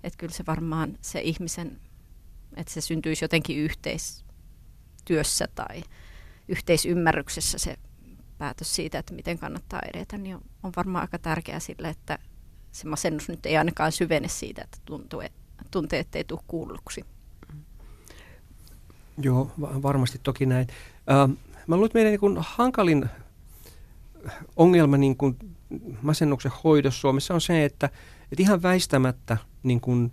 että kyllä se varmaan se ihmisen, että se syntyisi jotenkin yhteistyössä tai yhteisymmärryksessä se päätös siitä, että miten kannattaa edetä, niin on, on varmaan aika tärkeää sille, että se masennus nyt ei ainakaan syvene siitä, että tuntuu, tuntee, ettei tule kuulluksi. Joo, varmasti toki näin. Uh, mä luulen, että meidän niin hankalin ongelma niin kuin masennuksen hoidossa Suomessa on se, että, että ihan väistämättä niin kun,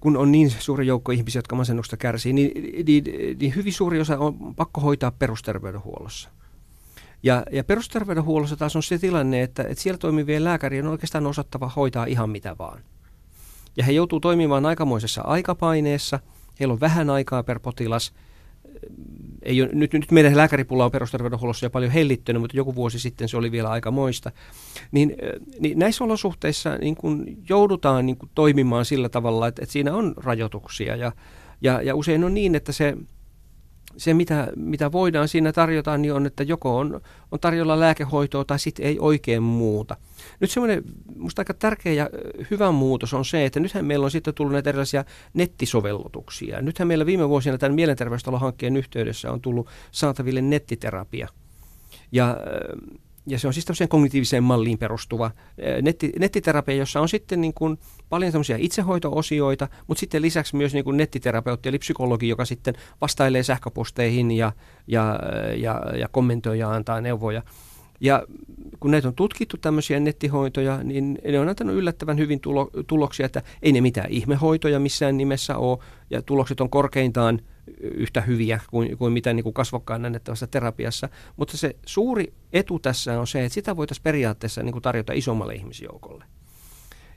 kun on niin suuri joukko ihmisiä, jotka masennuksesta kärsii, niin, niin, niin hyvin suuri osa on pakko hoitaa perusterveydenhuollossa. Ja, ja perusterveydenhuollossa taas on se tilanne, että, että siellä toimivien lääkärien on oikeastaan osattava hoitaa ihan mitä vaan. Ja he joutuu toimimaan aikamoisessa aikapaineessa, heillä on vähän aikaa per potilas – ei ole, nyt, nyt meidän lääkäripulla on perusterveydenhuollossa jo paljon hellittynyt, mutta joku vuosi sitten se oli vielä aika moista. Niin, niin näissä olosuhteissa niin kun joudutaan niin kun toimimaan sillä tavalla, että, että siinä on rajoituksia ja, ja, ja usein on niin, että se se, mitä, mitä voidaan siinä tarjota, niin on, että joko on, on tarjolla lääkehoitoa tai sitten ei oikein muuta. Nyt semmoinen minusta aika tärkeä ja hyvä muutos on se, että nythän meillä on sitten tullut näitä erilaisia nettisovellutuksia. Nythän meillä viime vuosina tämän mielenterveystalohankkeen yhteydessä on tullut saataville nettiterapia. Ja ja se on siis tämmöiseen kognitiiviseen malliin perustuva netti, nettiterapia, jossa on sitten niin kuin paljon tämmöisiä itsehoito-osioita, mutta sitten lisäksi myös niin kuin nettiterapeutti eli psykologi, joka sitten vastailee sähköposteihin ja, ja, ja, ja kommentoi ja antaa neuvoja. Ja kun näitä on tutkittu tämmöisiä nettihoitoja, niin ne on antanut yllättävän hyvin tulo, tuloksia, että ei ne mitään ihmehoitoja missään nimessä ole, ja tulokset on korkeintaan yhtä hyviä kuin, kuin mitä niin kuin kasvokkaan annettavassa terapiassa. Mutta se suuri etu tässä on se, että sitä voitaisiin periaatteessa niin kuin tarjota isommalle ihmisjoukolle.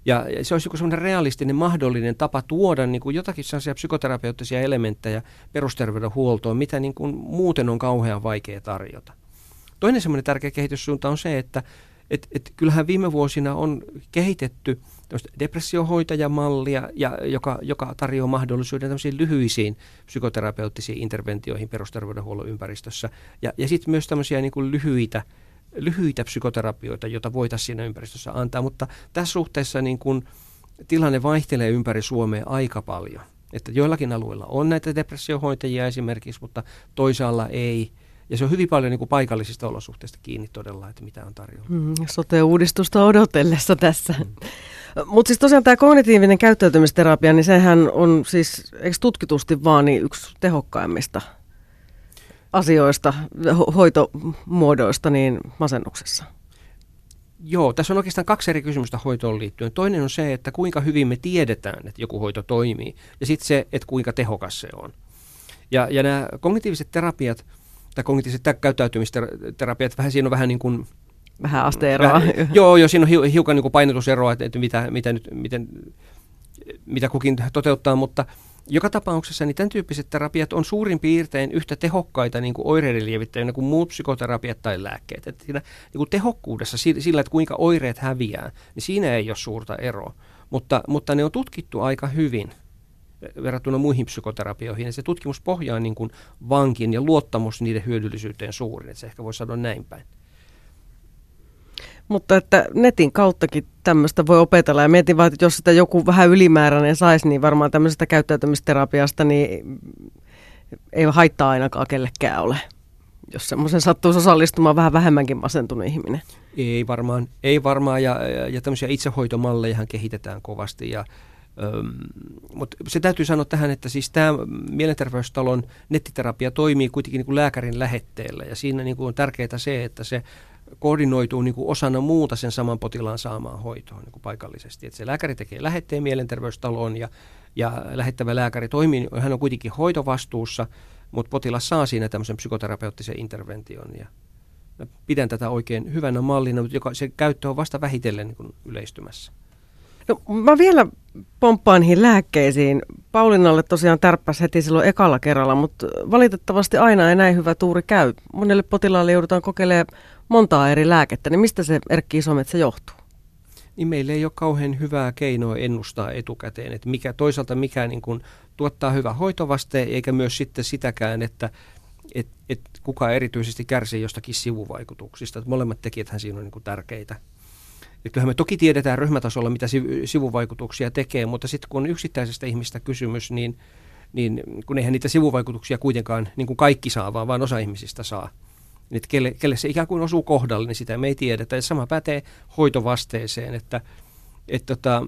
Ja, se olisi joku sellainen realistinen mahdollinen tapa tuoda niin kuin jotakin sellaisia psykoterapeuttisia elementtejä perusterveydenhuoltoon, mitä niin kuin muuten on kauhean vaikea tarjota. Toinen semmoinen tärkeä kehityssuunta on se, että et, et kyllähän viime vuosina on kehitetty depressiohoitajamallia, ja, joka, joka tarjoaa mahdollisuuden tämmöisiin lyhyisiin psykoterapeuttisiin interventioihin perusterveydenhuollon ympäristössä. Ja, ja sitten myös tämmöisiä niin kuin lyhyitä, lyhyitä psykoterapioita, joita voitaisiin siinä ympäristössä antaa. Mutta tässä suhteessa niin kuin tilanne vaihtelee ympäri Suomea aika paljon. Että joillakin alueilla on näitä depressiohoitajia esimerkiksi, mutta toisaalla ei – ja se on hyvin paljon niin kuin paikallisista olosuhteista kiinni todella, että mitä on tarjolla. Mm, sote-uudistusta odotellessa tässä. Mm. Mutta siis tosiaan tämä kognitiivinen käyttäytymisterapia, niin sehän on siis, eikö tutkitusti vaan niin yksi tehokkaimmista asioista, ho- hoitomuodoista niin masennuksessa? Joo, tässä on oikeastaan kaksi eri kysymystä hoitoon liittyen. Toinen on se, että kuinka hyvin me tiedetään, että joku hoito toimii, ja sitten se, että kuinka tehokas se on. Ja, ja nämä kognitiiviset terapiat – tai kognitiiviset käyttäytymisterapiat, vähän siinä on vähän niin kuin... Vähän asteeroa. Vähän, joo, joo, siinä on hiukan niin kuin painotuseroa, että, että mitä, mitä, nyt, miten, mitä kukin toteuttaa, mutta joka tapauksessa niin tämän tyyppiset terapiat on suurin piirtein yhtä tehokkaita niin kuin oireiden lievittäjänä kuin muut psykoterapiat tai lääkkeet. Että siinä niin kuin tehokkuudessa, sillä, että kuinka oireet häviää, niin siinä ei ole suurta eroa. Mutta, mutta ne on tutkittu aika hyvin – verrattuna muihin psykoterapioihin. Ja se tutkimuspohja on niin kuin vankin ja luottamus niiden hyödyllisyyteen suurin. Että se ehkä voi sanoa näin päin. Mutta että netin kauttakin tämmöistä voi opetella ja mietin vaan, että jos sitä joku vähän ylimääräinen saisi, niin varmaan tämmöisestä käyttäytymisterapiasta niin ei haittaa ainakaan kellekään ole, jos semmoisen sattuisi osallistumaan vähän vähemmänkin masentunut ihminen. Ei varmaan, ei varmaan ja, ja, ja tämmöisiä itsehoitomalleja kehitetään kovasti ja mutta se täytyy sanoa tähän, että siis tämä mielenterveystalon nettiterapia toimii kuitenkin niin kuin lääkärin lähetteellä ja siinä niin kuin on tärkeää se, että se koordinoituu niin kuin osana muuta sen saman potilaan saamaan hoitoon niin kuin paikallisesti. Että se lääkäri tekee lähetteen mielenterveystaloon ja, ja lähettävä lääkäri toimii, hän on kuitenkin hoitovastuussa, mutta potilas saa siinä tämmöisen psykoterapeuttisen intervention ja pidän tätä oikein hyvänä mallina, mutta joka, se käyttö on vasta vähitellen niin yleistymässä. No mä vielä pomppaan niihin lääkkeisiin. Paulinalle tosiaan tärppäsi heti silloin ekalla kerralla, mutta valitettavasti aina ei näin hyvä tuuri käy. Monelle potilaalle joudutaan kokeilemaan montaa eri lääkettä, niin mistä se Erkki se johtuu? Niin meillä ei ole kauhean hyvää keinoa ennustaa etukäteen, että mikä, toisaalta mikä niin kuin tuottaa hyvä hoitovaste, eikä myös sitten sitäkään, että et, et kuka erityisesti kärsii jostakin sivuvaikutuksista. Että molemmat tekijäthän siinä on niin kuin tärkeitä. Ja kyllähän me toki tiedetään ryhmätasolla, mitä sivuvaikutuksia tekee, mutta sitten kun on yksittäisestä ihmistä kysymys, niin, niin kun eihän niitä sivuvaikutuksia kuitenkaan niin kuin kaikki saa, vaan vain osa ihmisistä saa. Niin kelle, kelle se ikään kuin osuu kohdalle, niin sitä me ei tiedetä. Ja sama pätee hoitovasteeseen, että, että tota,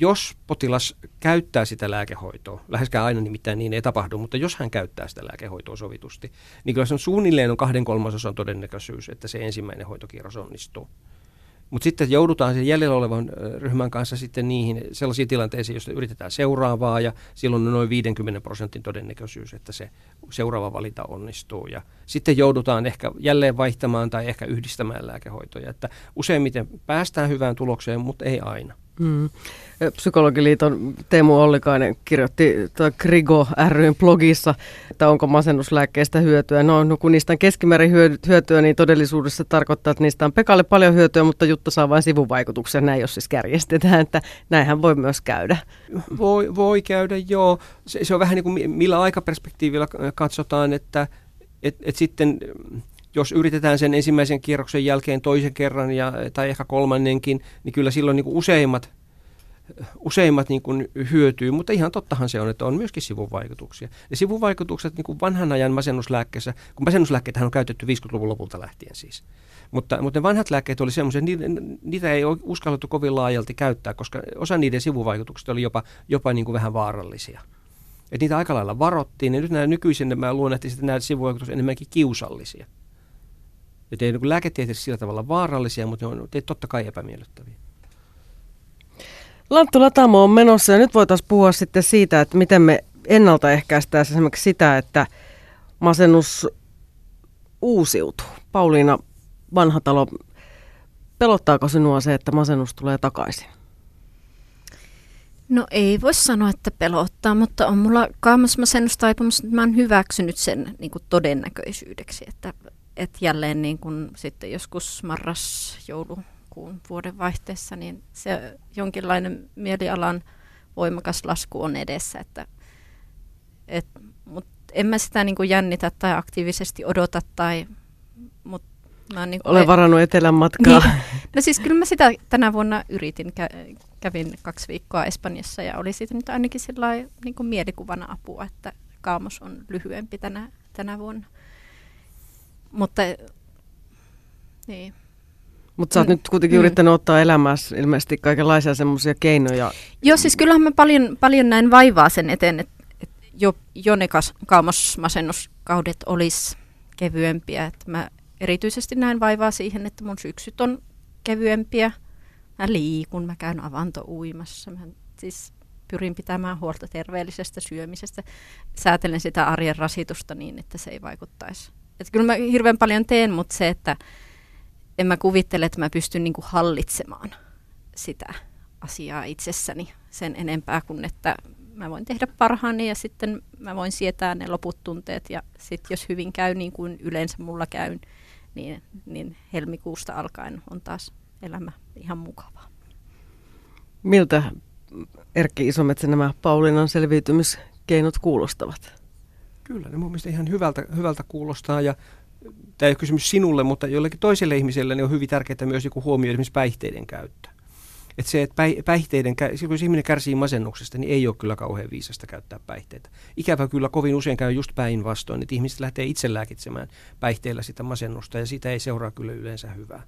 jos potilas käyttää sitä lääkehoitoa, läheskään aina nimittäin niin ei tapahdu, mutta jos hän käyttää sitä lääkehoitoa sovitusti, niin kyllä se on suunnilleen on kahden kolmasosan todennäköisyys, että se ensimmäinen hoitokierros onnistuu. Mutta sitten joudutaan sen jäljellä olevan ryhmän kanssa sitten niihin sellaisiin tilanteisiin, joissa yritetään seuraavaa ja silloin on noin 50 prosentin todennäköisyys, että se seuraava valinta onnistuu. Ja sitten joudutaan ehkä jälleen vaihtamaan tai ehkä yhdistämään lääkehoitoja. Että useimmiten päästään hyvään tulokseen, mutta ei aina. Mm. Psykologiliiton Teemu Ollikainen kirjoitti Krigo ryn blogissa, että onko masennuslääkkeistä hyötyä. No, no kun niistä on keskimäärin hyötyä, niin todellisuudessa tarkoittaa, että niistä on Pekalle paljon hyötyä, mutta Jutta saa vain sivuvaikutuksia. Näin jos siis kärjestetään, että näinhän voi myös käydä. Voi, voi käydä, joo. Se, se on vähän niin kuin millä aikaperspektiivillä katsotaan, että et, et sitten jos yritetään sen ensimmäisen kierroksen jälkeen toisen kerran ja, tai ehkä kolmannenkin, niin kyllä silloin niin kuin useimmat useimmat niin kuin hyötyy, mutta ihan tottahan se on, että on myöskin sivuvaikutuksia. Ja sivuvaikutukset niin kuin vanhan ajan masennuslääkkeessä, kun masennuslääkkeitä on käytetty 50-luvun lopulta lähtien siis. Mutta, mutta ne vanhat lääkkeet oli semmoisia, niitä, ei uskallettu kovin laajalti käyttää, koska osa niiden sivuvaikutuksista oli jopa, jopa niin kuin vähän vaarallisia. Et niitä aika lailla varottiin, ja nyt nämä nykyisin mä luonnehtin, että nämä sivuvaikutukset enemmänkin kiusallisia. Että ei niin lääketieteellisesti sillä tavalla vaarallisia, mutta ne on totta kai epämiellyttäviä. Lanttu Latamo on menossa ja nyt voitaisiin puhua sitten siitä, että miten me ennaltaehkäistään esimerkiksi sitä, että masennus uusiutuu. Pauliina Vanhatalo, pelottaako sinua se, että masennus tulee takaisin? No ei voi sanoa, että pelottaa, mutta on mulla kaamasmasennustaipumus, että mä oon hyväksynyt sen niin kuin todennäköisyydeksi, että, että jälleen niin kuin sitten joskus marras joulu laskuun vuoden vaihteessa, niin se jonkinlainen mielialan voimakas lasku on edessä. Että, et, mut en mä sitä niin kuin jännitä tai aktiivisesti odota, tai, mut mä niin Olen varannut etelän matkaa. Niin, [laughs] no siis kyllä mä sitä tänä vuonna yritin. Kä- kävin kaksi viikkoa Espanjassa ja oli siitä nyt ainakin niin kuin mielikuvana apua, että kaamos on lyhyempi tänä, tänä vuonna. Mutta niin. Mutta sä oot mm. nyt kuitenkin mm. yrittänyt ottaa elämässä ilmeisesti kaikenlaisia semmoisia keinoja. Joo, siis kyllähän mä paljon, paljon näin vaivaa sen eteen, että et jo, jo ne kaamosmasennuskaudet olisi kevyempiä. Et mä erityisesti näin vaivaa siihen, että mun syksyt on kevyempiä. Mä liikun, mä käyn avantouimassa. Mä siis pyrin pitämään huolta terveellisestä syömisestä. Säätelen sitä arjen rasitusta niin, että se ei vaikuttaisi. Et kyllä mä hirveän paljon teen, mutta se, että en mä kuvittele, että mä pystyn niin kuin hallitsemaan sitä asiaa itsessäni sen enempää kuin että mä voin tehdä parhaani ja sitten mä voin sietää ne loput tunteet ja sitten jos hyvin käy niin kuin yleensä mulla käy, niin, niin helmikuusta alkaen on taas elämä ihan mukavaa. Miltä Erkki Isometsä nämä Paulinan selviytymiskeinot kuulostavat? Kyllä, ne mun mielestä ihan hyvältä, hyvältä kuulostaa ja tämä ei ole kysymys sinulle, mutta jollekin toiselle ihmiselle niin on hyvin tärkeää myös joku huomioida esimerkiksi päihteiden käyttö. Että se, että päihteiden, jos ihminen kärsii masennuksesta, niin ei ole kyllä kauhean viisasta käyttää päihteitä. Ikävä kyllä kovin usein käy just päinvastoin, että ihmiset lähtee itse lääkitsemään päihteillä sitä masennusta ja siitä ei seuraa kyllä yleensä hyvää.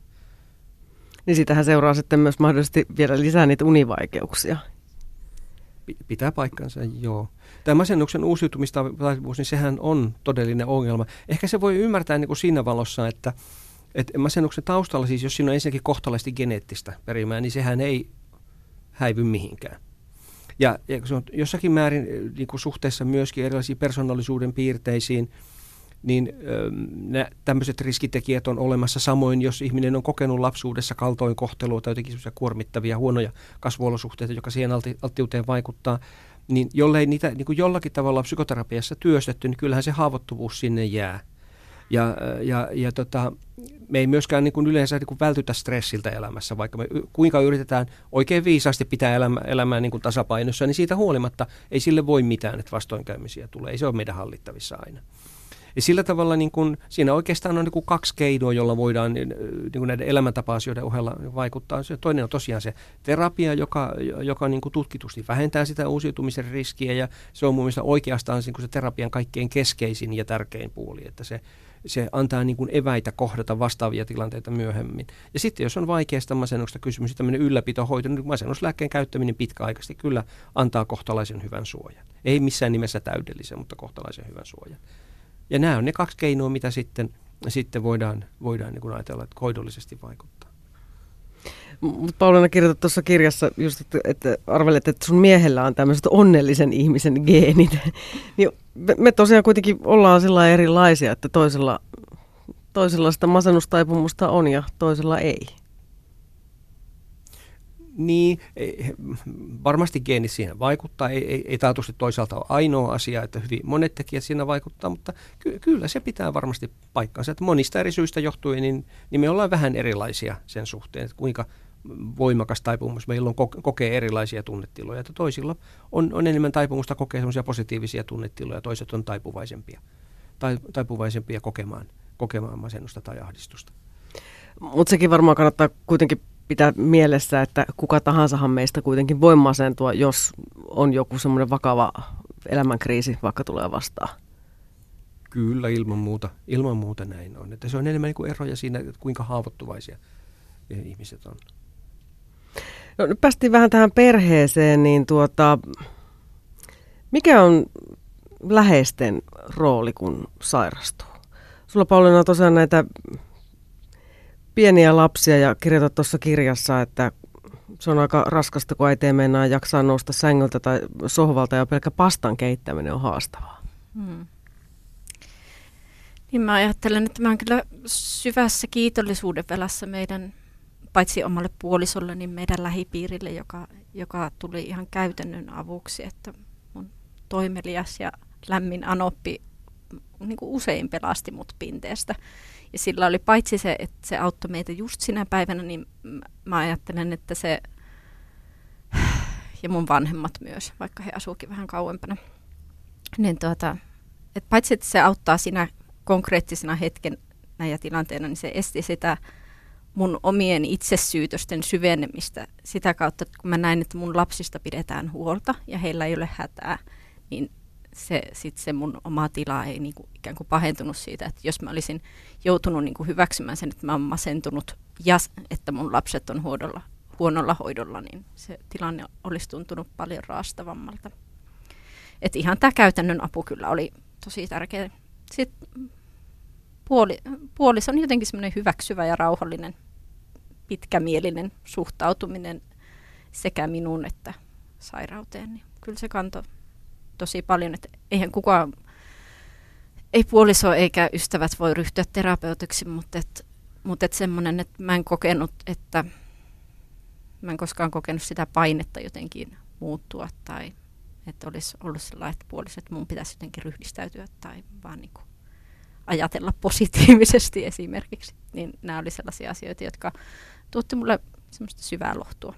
Niin sitähän seuraa sitten myös mahdollisesti vielä lisää niitä univaikeuksia. Pitää paikkansa, joo tämä masennuksen uusiutumistaipumus, niin sehän on todellinen ongelma. Ehkä se voi ymmärtää niin kuin siinä valossa, että, että masennuksen taustalla siis, jos siinä on ensinnäkin kohtalaisesti geneettistä perimää, niin sehän ei häivy mihinkään. Ja, ja se on jossakin määrin niin kuin suhteessa myöskin erilaisiin persoonallisuuden piirteisiin, niin nämä tämmöiset riskitekijät on olemassa. Samoin, jos ihminen on kokenut lapsuudessa kaltoinkohtelua tai jotenkin kuormittavia, huonoja kasvuolosuhteita, joka siihen alttiuteen vaikuttaa, niin jollei niitä niin kuin jollakin tavalla psykoterapiassa työstetty, niin kyllähän se haavoittuvuus sinne jää. Ja, ja, ja tota, me ei myöskään niin kuin yleensä niin kuin vältytä stressiltä elämässä, vaikka me kuinka yritetään oikein viisaasti pitää elämä, elämää niin kuin tasapainossa, niin siitä huolimatta ei sille voi mitään, että vastoinkäymisiä tulee. Ei se ole meidän hallittavissa aina. Ja sillä tavalla niin kun, siinä oikeastaan on niin kuin kaksi keinoa, jolla voidaan niin, niin kuin näiden elämäntapa-asioiden ohella vaikuttaa. Se toinen on tosiaan se terapia, joka, joka niin kuin tutkitusti vähentää sitä uusiutumisen riskiä ja se on mun mielestä oikeastaan niin kuin se terapian kaikkein keskeisin ja tärkein puoli, että se, se antaa niin kuin eväitä kohdata vastaavia tilanteita myöhemmin. Ja sitten jos on vaikeasta masennuksesta kysymys, niin tämmöinen ylläpitohoito, niin masennuslääkkeen käyttäminen pitkäaikaisesti kyllä antaa kohtalaisen hyvän suojan. Ei missään nimessä täydellisen, mutta kohtalaisen hyvän suojan. Ja nämä on ne kaksi keinoa, mitä sitten, sitten voidaan, voidaan niin ajatella, että hoidollisesti vaikuttaa. Mutta Pauliina kirjoitat tuossa kirjassa just, että, että arvelet, että sun miehellä on tämmöiset onnellisen ihmisen geenit. [laughs] niin me, me tosiaan kuitenkin ollaan sillä erilaisia, että toisella, toisella sitä masennustaipumusta on ja toisella ei. Niin, ei, varmasti geenit siihen vaikuttaa. Ei, ei, ei taatusti toisaalta ole ainoa asia, että hyvin monet tekijät siinä vaikuttaa, mutta ky- kyllä se pitää varmasti paikkansa. Että monista eri syistä johtuen, niin, niin me ollaan vähän erilaisia sen suhteen, että kuinka voimakas taipumus meillä on kokea erilaisia tunnetiloja. Että toisilla on, on enemmän taipumusta kokea positiivisia tunnetiloja, toiset on taipuvaisempia, taipuvaisempia kokemaan, kokemaan masennusta tai ahdistusta. Mutta sekin varmaan kannattaa kuitenkin pitää mielessä, että kuka tahansahan meistä kuitenkin voi masentua, jos on joku semmoinen vakava elämänkriisi vaikka tulee vastaan. Kyllä, ilman muuta, ilman muuta näin on. Että se on enemmän niin kuin eroja siinä, että kuinka haavoittuvaisia ihmiset on. No, nyt päästiin vähän tähän perheeseen, niin tuota, mikä on läheisten rooli, kun sairastuu? Sulla Pauliina on tosiaan näitä pieniä lapsia ja kirjoitat tuossa kirjassa, että se on aika raskasta, kun äiti mennä jaksaa nousta sängyltä tai sohvalta ja pelkkä pastan keittäminen on haastavaa. Hmm. Niin mä ajattelen, että mä oon kyllä syvässä kiitollisuuden velässä meidän, paitsi omalle puolisolle, niin meidän lähipiirille, joka, joka tuli ihan käytännön avuksi, että mun toimelias ja lämmin anoppi niin kuin usein pelasti mut pinteestä. Ja sillä oli paitsi se, että se auttoi meitä just sinä päivänä, niin mä ajattelen, että se, ja mun vanhemmat myös, vaikka he asuukin vähän kauempana, niin tuota, että paitsi että se auttaa sinä konkreettisena hetken ja tilanteena, niin se esti sitä mun omien itsesyytösten syvenemistä sitä kautta, että kun mä näin, että mun lapsista pidetään huolta ja heillä ei ole hätää, niin se, sit se mun oma tila ei niinku ikään kuin pahentunut siitä, että jos mä olisin joutunut niinku hyväksymään sen, että mä oon masentunut ja että mun lapset on huonolla, huonolla hoidolla, niin se tilanne olisi tuntunut paljon raastavammalta. Et ihan tämä käytännön apu kyllä oli tosi tärkeä. Sitten puoli, puoliso on jotenkin semmoinen hyväksyvä ja rauhallinen, pitkämielinen suhtautuminen sekä minun että sairauteen. Niin kyllä se kantoi tosi paljon, että eihän kukaan, ei puoliso eikä ystävät voi ryhtyä terapeutiksi, mutta, et, mutta et semmoinen, että mä en kokenut, että mä en koskaan kokenut sitä painetta jotenkin muuttua tai että olisi ollut sellainen, että puoliso, että mun pitäisi jotenkin ryhdistäytyä tai vaan niin ajatella positiivisesti [laughs] esimerkiksi. Niin nämä oli sellaisia asioita, jotka tuotti mulle semmoista syvää lohtua.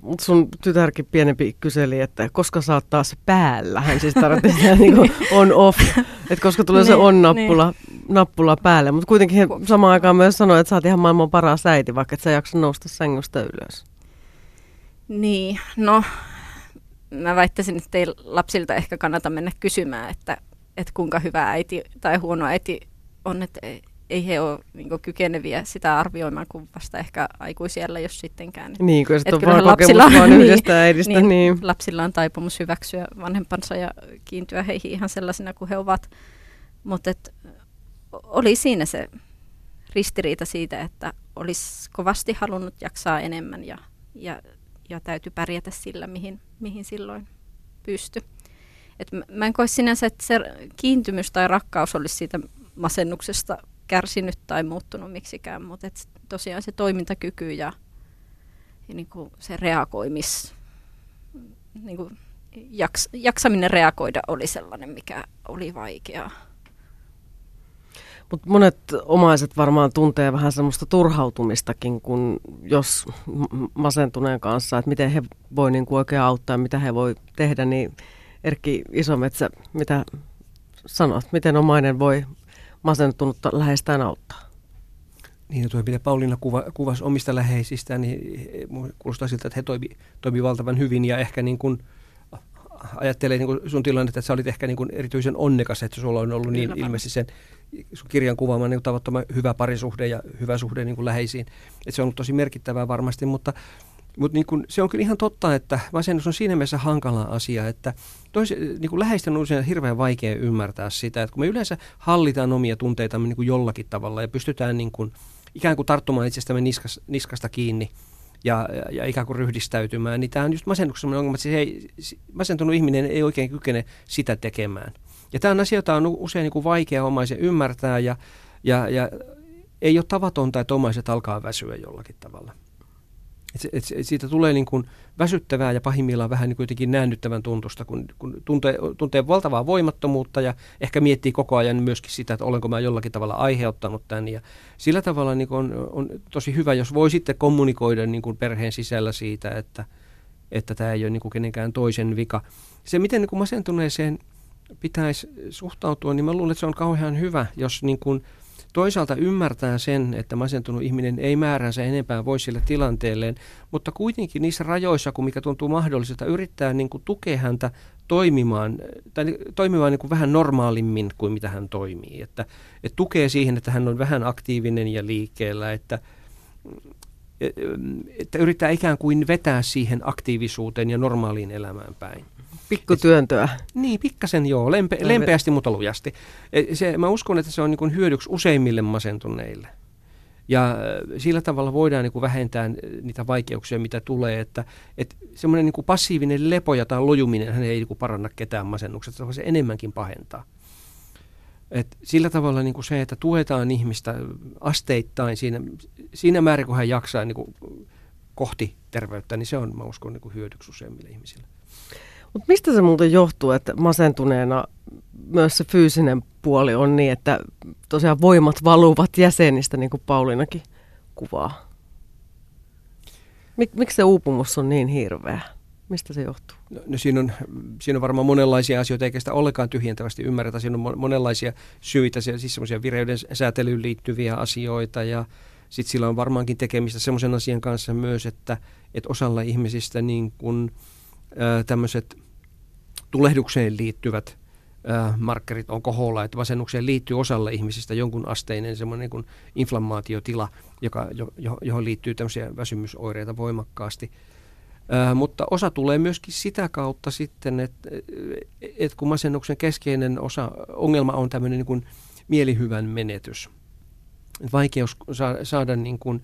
Mutta sun tytärkin pienempi kyseli, että koska sä oot taas päällä. Hän siis tarvitsi sitä [laughs] niin on off, että koska tulee se niin, on-nappula niin. nappula päälle. Mutta kuitenkin he samaan aikaan myös sanoi, että sä oot ihan maailman paras äiti, vaikka et sä jaksa nousta sängystä ylös. Niin, no mä väittäisin, että ei lapsilta ehkä kannata mennä kysymään, että, että kuinka hyvä äiti tai huono äiti on, että ei he ole niin kykeneviä sitä arvioimaan kuin vasta ehkä aikuisiellä, jos sittenkään. Niin, kun se on vaan lapsilla, [laughs] vaan niin, yhdestä äidistä. Niin, niin. Lapsilla on taipumus hyväksyä vanhempansa ja kiintyä heihin ihan sellaisina kuin he ovat. Mutta oli siinä se ristiriita siitä, että olisi kovasti halunnut jaksaa enemmän ja, ja, ja täytyy pärjätä sillä, mihin, mihin silloin pysty. Et mä en koe sinänsä, että se kiintymys tai rakkaus olisi siitä masennuksesta kärsinyt tai muuttunut miksikään, mutta et tosiaan se toimintakyky ja, ja niin kuin se reagoimis, niin kuin jaks, jaksaminen reagoida oli sellainen, mikä oli vaikeaa. Mutta monet omaiset varmaan tuntee vähän semmoista turhautumistakin, kun jos masentuneen kanssa, että miten he voi niin oikein auttaa ja mitä he voi tehdä, niin Erkki Isometsä, mitä sanot, miten omainen voi masentunutta läheistään auttaa. Niin, tuo mitä Pauliina kuva, kuvasi omista läheisistään, niin kuulostaa siltä, että he toimi, toimi valtavan hyvin ja ehkä niin kuin ajattelee niin kuin sun tilannetta, että sä olit ehkä niin kuin erityisen onnekas, että sulla on ollut niin ilmeisesti sen sun kirjan kuvaama niin tavattoman hyvä parisuhde ja hyvä suhde niin kuin läheisiin. Että se on ollut tosi merkittävää varmasti, mutta mutta niin kun, se on kyllä ihan totta, että masennus on siinä mielessä hankala asia, että tois, niin kuin läheisten on usein hirveän vaikea ymmärtää sitä, että kun me yleensä hallitaan omia tunteitamme niin jollakin tavalla ja pystytään niin kuin, ikään kuin tarttumaan itsestämme niskas, niskasta kiinni ja, ja, ja ikään kuin ryhdistäytymään, niin tämä on just masennuksen ongelma, että se ei, masentunut ihminen ei oikein kykene sitä tekemään. Ja tämä on asia, jota on usein niin kuin vaikea omaisen ymmärtää ja, ja, ja ei ole tavatonta, että omaiset alkaa väsyä jollakin tavalla. Et, et, et siitä tulee niin kuin väsyttävää ja pahimmillaan vähän niin kuin jotenkin näännyttävän tuntusta, kun, kun tuntee, tuntee valtavaa voimattomuutta ja ehkä miettii koko ajan myöskin sitä, että olenko mä jollakin tavalla aiheuttanut tämän. Ja sillä tavalla niin on, on tosi hyvä, jos voi sitten kommunikoida niin kuin perheen sisällä siitä, että, että tämä ei ole niin kuin kenenkään toisen vika. Se, miten niin kuin masentuneeseen pitäisi suhtautua, niin mä luulen, että se on kauhean hyvä, jos niin kuin – Toisaalta ymmärtää sen, että masentunut ihminen ei määränsä enempää voi sille tilanteelleen, mutta kuitenkin niissä rajoissa, kun mikä tuntuu mahdolliselta, yrittää niin kuin tukea häntä toimimaan, tai toimimaan niin kuin vähän normaalimmin kuin mitä hän toimii. Että, että tukee siihen, että hän on vähän aktiivinen ja liikkeellä, että, että yrittää ikään kuin vetää siihen aktiivisuuteen ja normaaliin elämään päin. Pikkutyöntöä. Niin, pikkasen joo, lempe, lempeästi, mutta lujasti. E, se, mä uskon, että se on niin hyödyksi useimmille masentuneille. Ja sillä tavalla voidaan niin kuin vähentää niitä vaikeuksia, mitä tulee, että, että semmoinen niin passiivinen lepo tai lojuminen hän ei niin kuin paranna ketään masennuksesta, vaan se enemmänkin pahentaa. Et sillä tavalla niin kuin se, että tuetaan ihmistä asteittain siinä, siinä määrin, kun hän jaksaa niin kuin kohti terveyttä, niin se on, mä uskon, niin kuin hyödyksi useimmille ihmisille. Mutta mistä se muuten johtuu, että masentuneena myös se fyysinen puoli on niin, että tosiaan voimat valuvat jäsenistä, niin kuin Paulinakin kuvaa? Mik, miksi se uupumus on niin hirveä? Mistä se johtuu? No, no siinä, on, siinä on varmaan monenlaisia asioita, eikä sitä ollenkaan tyhjentävästi ymmärretä. Siinä on monenlaisia syitä, siis semmoisia vireyden säätelyyn liittyviä asioita ja sitten sillä on varmaankin tekemistä semmoisen asian kanssa myös, että, että osalla ihmisistä niin kun, tämmöiset tulehdukseen liittyvät markkerit on koholla, että masennukseen liittyy osalle ihmisistä jonkun asteinen semmoinen niin inflammaatiotila, joka, jo, johon liittyy tämmöisiä väsymysoireita voimakkaasti. Mutta osa tulee myöskin sitä kautta sitten, että et kun masennuksen keskeinen osa, ongelma on tämmöinen niin kuin mielihyvän menetys. Vaikeus saada, niin kuin,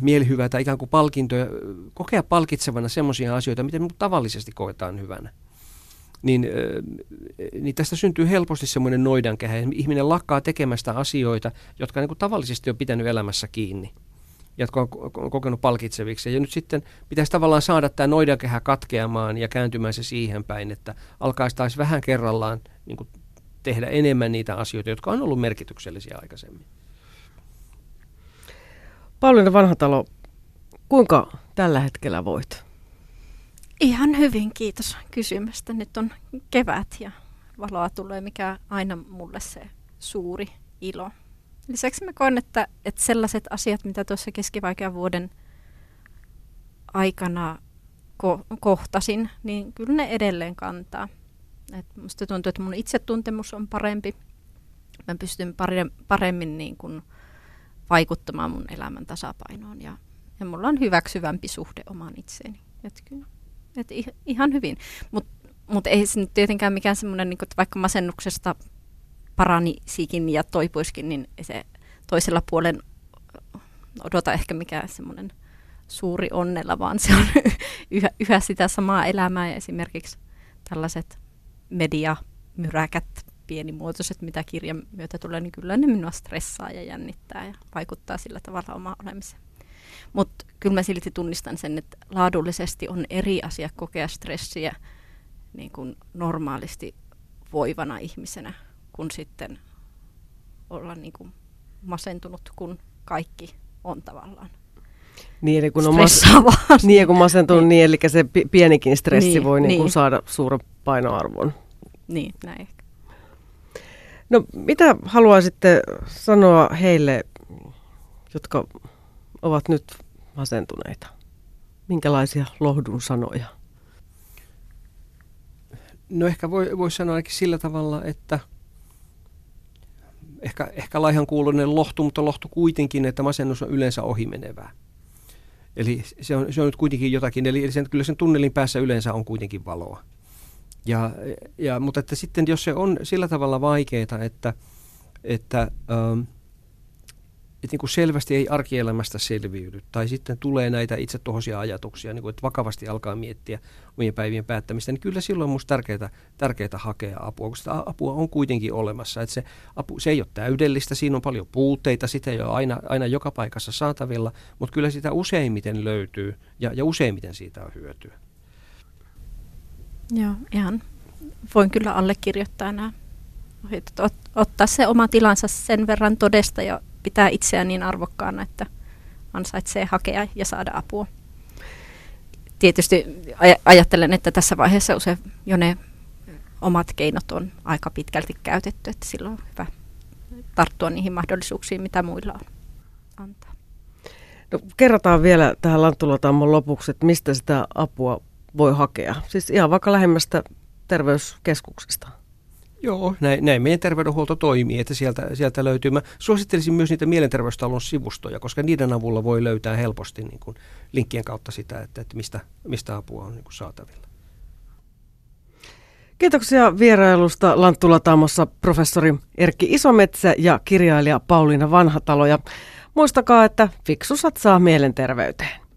mielihyvää tai ikään kuin palkintoja, kokea palkitsevana semmoisia asioita, mitä tavallisesti koetaan hyvänä. Niin, niin tästä syntyy helposti semmoinen noidankehä. Ihminen lakkaa tekemästä asioita, jotka niin kuin tavallisesti on pitänyt elämässä kiinni jotka on kokenut palkitseviksi. Ja nyt sitten pitäisi tavallaan saada tämä noidankehä katkeamaan ja kääntymään se siihen päin, että alkaisi taas vähän kerrallaan niin kuin tehdä enemmän niitä asioita, jotka on ollut merkityksellisiä aikaisemmin. Pauliina Vanhatalo, kuinka tällä hetkellä voit? Ihan hyvin, kiitos kysymästä. Nyt on kevät ja valoa tulee, mikä aina mulle se suuri ilo. Lisäksi mä koen, että, että sellaiset asiat, mitä tuossa keskivaikean vuoden aikana ko- kohtasin, niin kyllä ne edelleen kantaa. Et musta tuntuu, että mun itsetuntemus on parempi. Mä pystyn paremmin niin kuin vaikuttamaan mun elämän tasapainoon ja, ja mulla on hyväksyvämpi suhde omaan itseeni. Et kyllä, et ihan hyvin. Mutta mut ei se nyt tietenkään mikään semmoinen, niin vaikka masennuksesta paranisikin ja toipuiskin, niin se toisella puolen odota ehkä mikään semmoinen suuri onnella, vaan se on [laughs] yhä, yhä sitä samaa elämää ja esimerkiksi tällaiset mediamyräkät pienimuotoiset, mitä kirjan myötä tulee, niin kyllä ne minua stressaa ja jännittää ja vaikuttaa sillä tavalla omaan olemiseen. Mutta kyllä mä silti tunnistan sen, että laadullisesti on eri asia kokea stressiä niin kuin normaalisti voivana ihmisenä, kun sitten olla niin kuin masentunut, kun kaikki on tavallaan niin, eli kun on mas- [laughs] niin, kun masentunut niin. niin, eli se pienikin stressi niin, voi niin, niin. saada suuren painoarvon. Niin, näin. No mitä haluaisitte sanoa heille, jotka ovat nyt masentuneita? Minkälaisia lohdun sanoja? No ehkä voi, voi sanoa ainakin sillä tavalla, että ehkä, ehkä laihan kuulunen lohtu, mutta lohtu kuitenkin, että masennus on yleensä ohimenevää. Eli se on, se on nyt kuitenkin jotakin, eli sen, kyllä sen tunnelin päässä yleensä on kuitenkin valoa. Ja, ja, mutta että sitten jos se on sillä tavalla vaikeaa, että, että, ähm, että niin kuin selvästi ei arkielämästä selviydy. Tai sitten tulee näitä itse tuhoisia ajatuksia, niin kuin, että vakavasti alkaa miettiä omien päivien päättämistä, niin kyllä silloin on minusta tärkeää, tärkeää hakea apua, koska sitä apua on kuitenkin olemassa. Että se, apu, se ei ole täydellistä, siinä on paljon puutteita, sitä ei ole aina, aina joka paikassa saatavilla, mutta kyllä sitä useimmiten löytyy ja, ja useimmiten siitä on hyötyä. Joo, ihan voin kyllä allekirjoittaa nämä. Ottaa se oma tilansa sen verran todesta ja pitää itseään niin arvokkaana, että ansaitsee hakea ja saada apua. Tietysti aj- ajattelen, että tässä vaiheessa usein jo ne omat keinot on aika pitkälti käytetty, että silloin on hyvä tarttua niihin mahdollisuuksiin, mitä muilla on antaa. No, kerrotaan vielä tähän Lanttulatammon lopuksi, että mistä sitä apua voi hakea. Siis ihan vaikka lähemmästä terveyskeskuksesta. Joo, näin, näin meidän terveydenhuolto toimii, että sieltä, sieltä löytyy. Mä suosittelisin myös niitä mielenterveystalon sivustoja, koska niiden avulla voi löytää helposti niin kuin linkkien kautta sitä, että, että mistä, mistä apua on niin kuin saatavilla. Kiitoksia vierailusta Lanttulatamossa professori Erkki Isometsä ja kirjailija Pauliina Vanhatalo. Ja muistakaa, että fiksusat saa mielenterveyteen.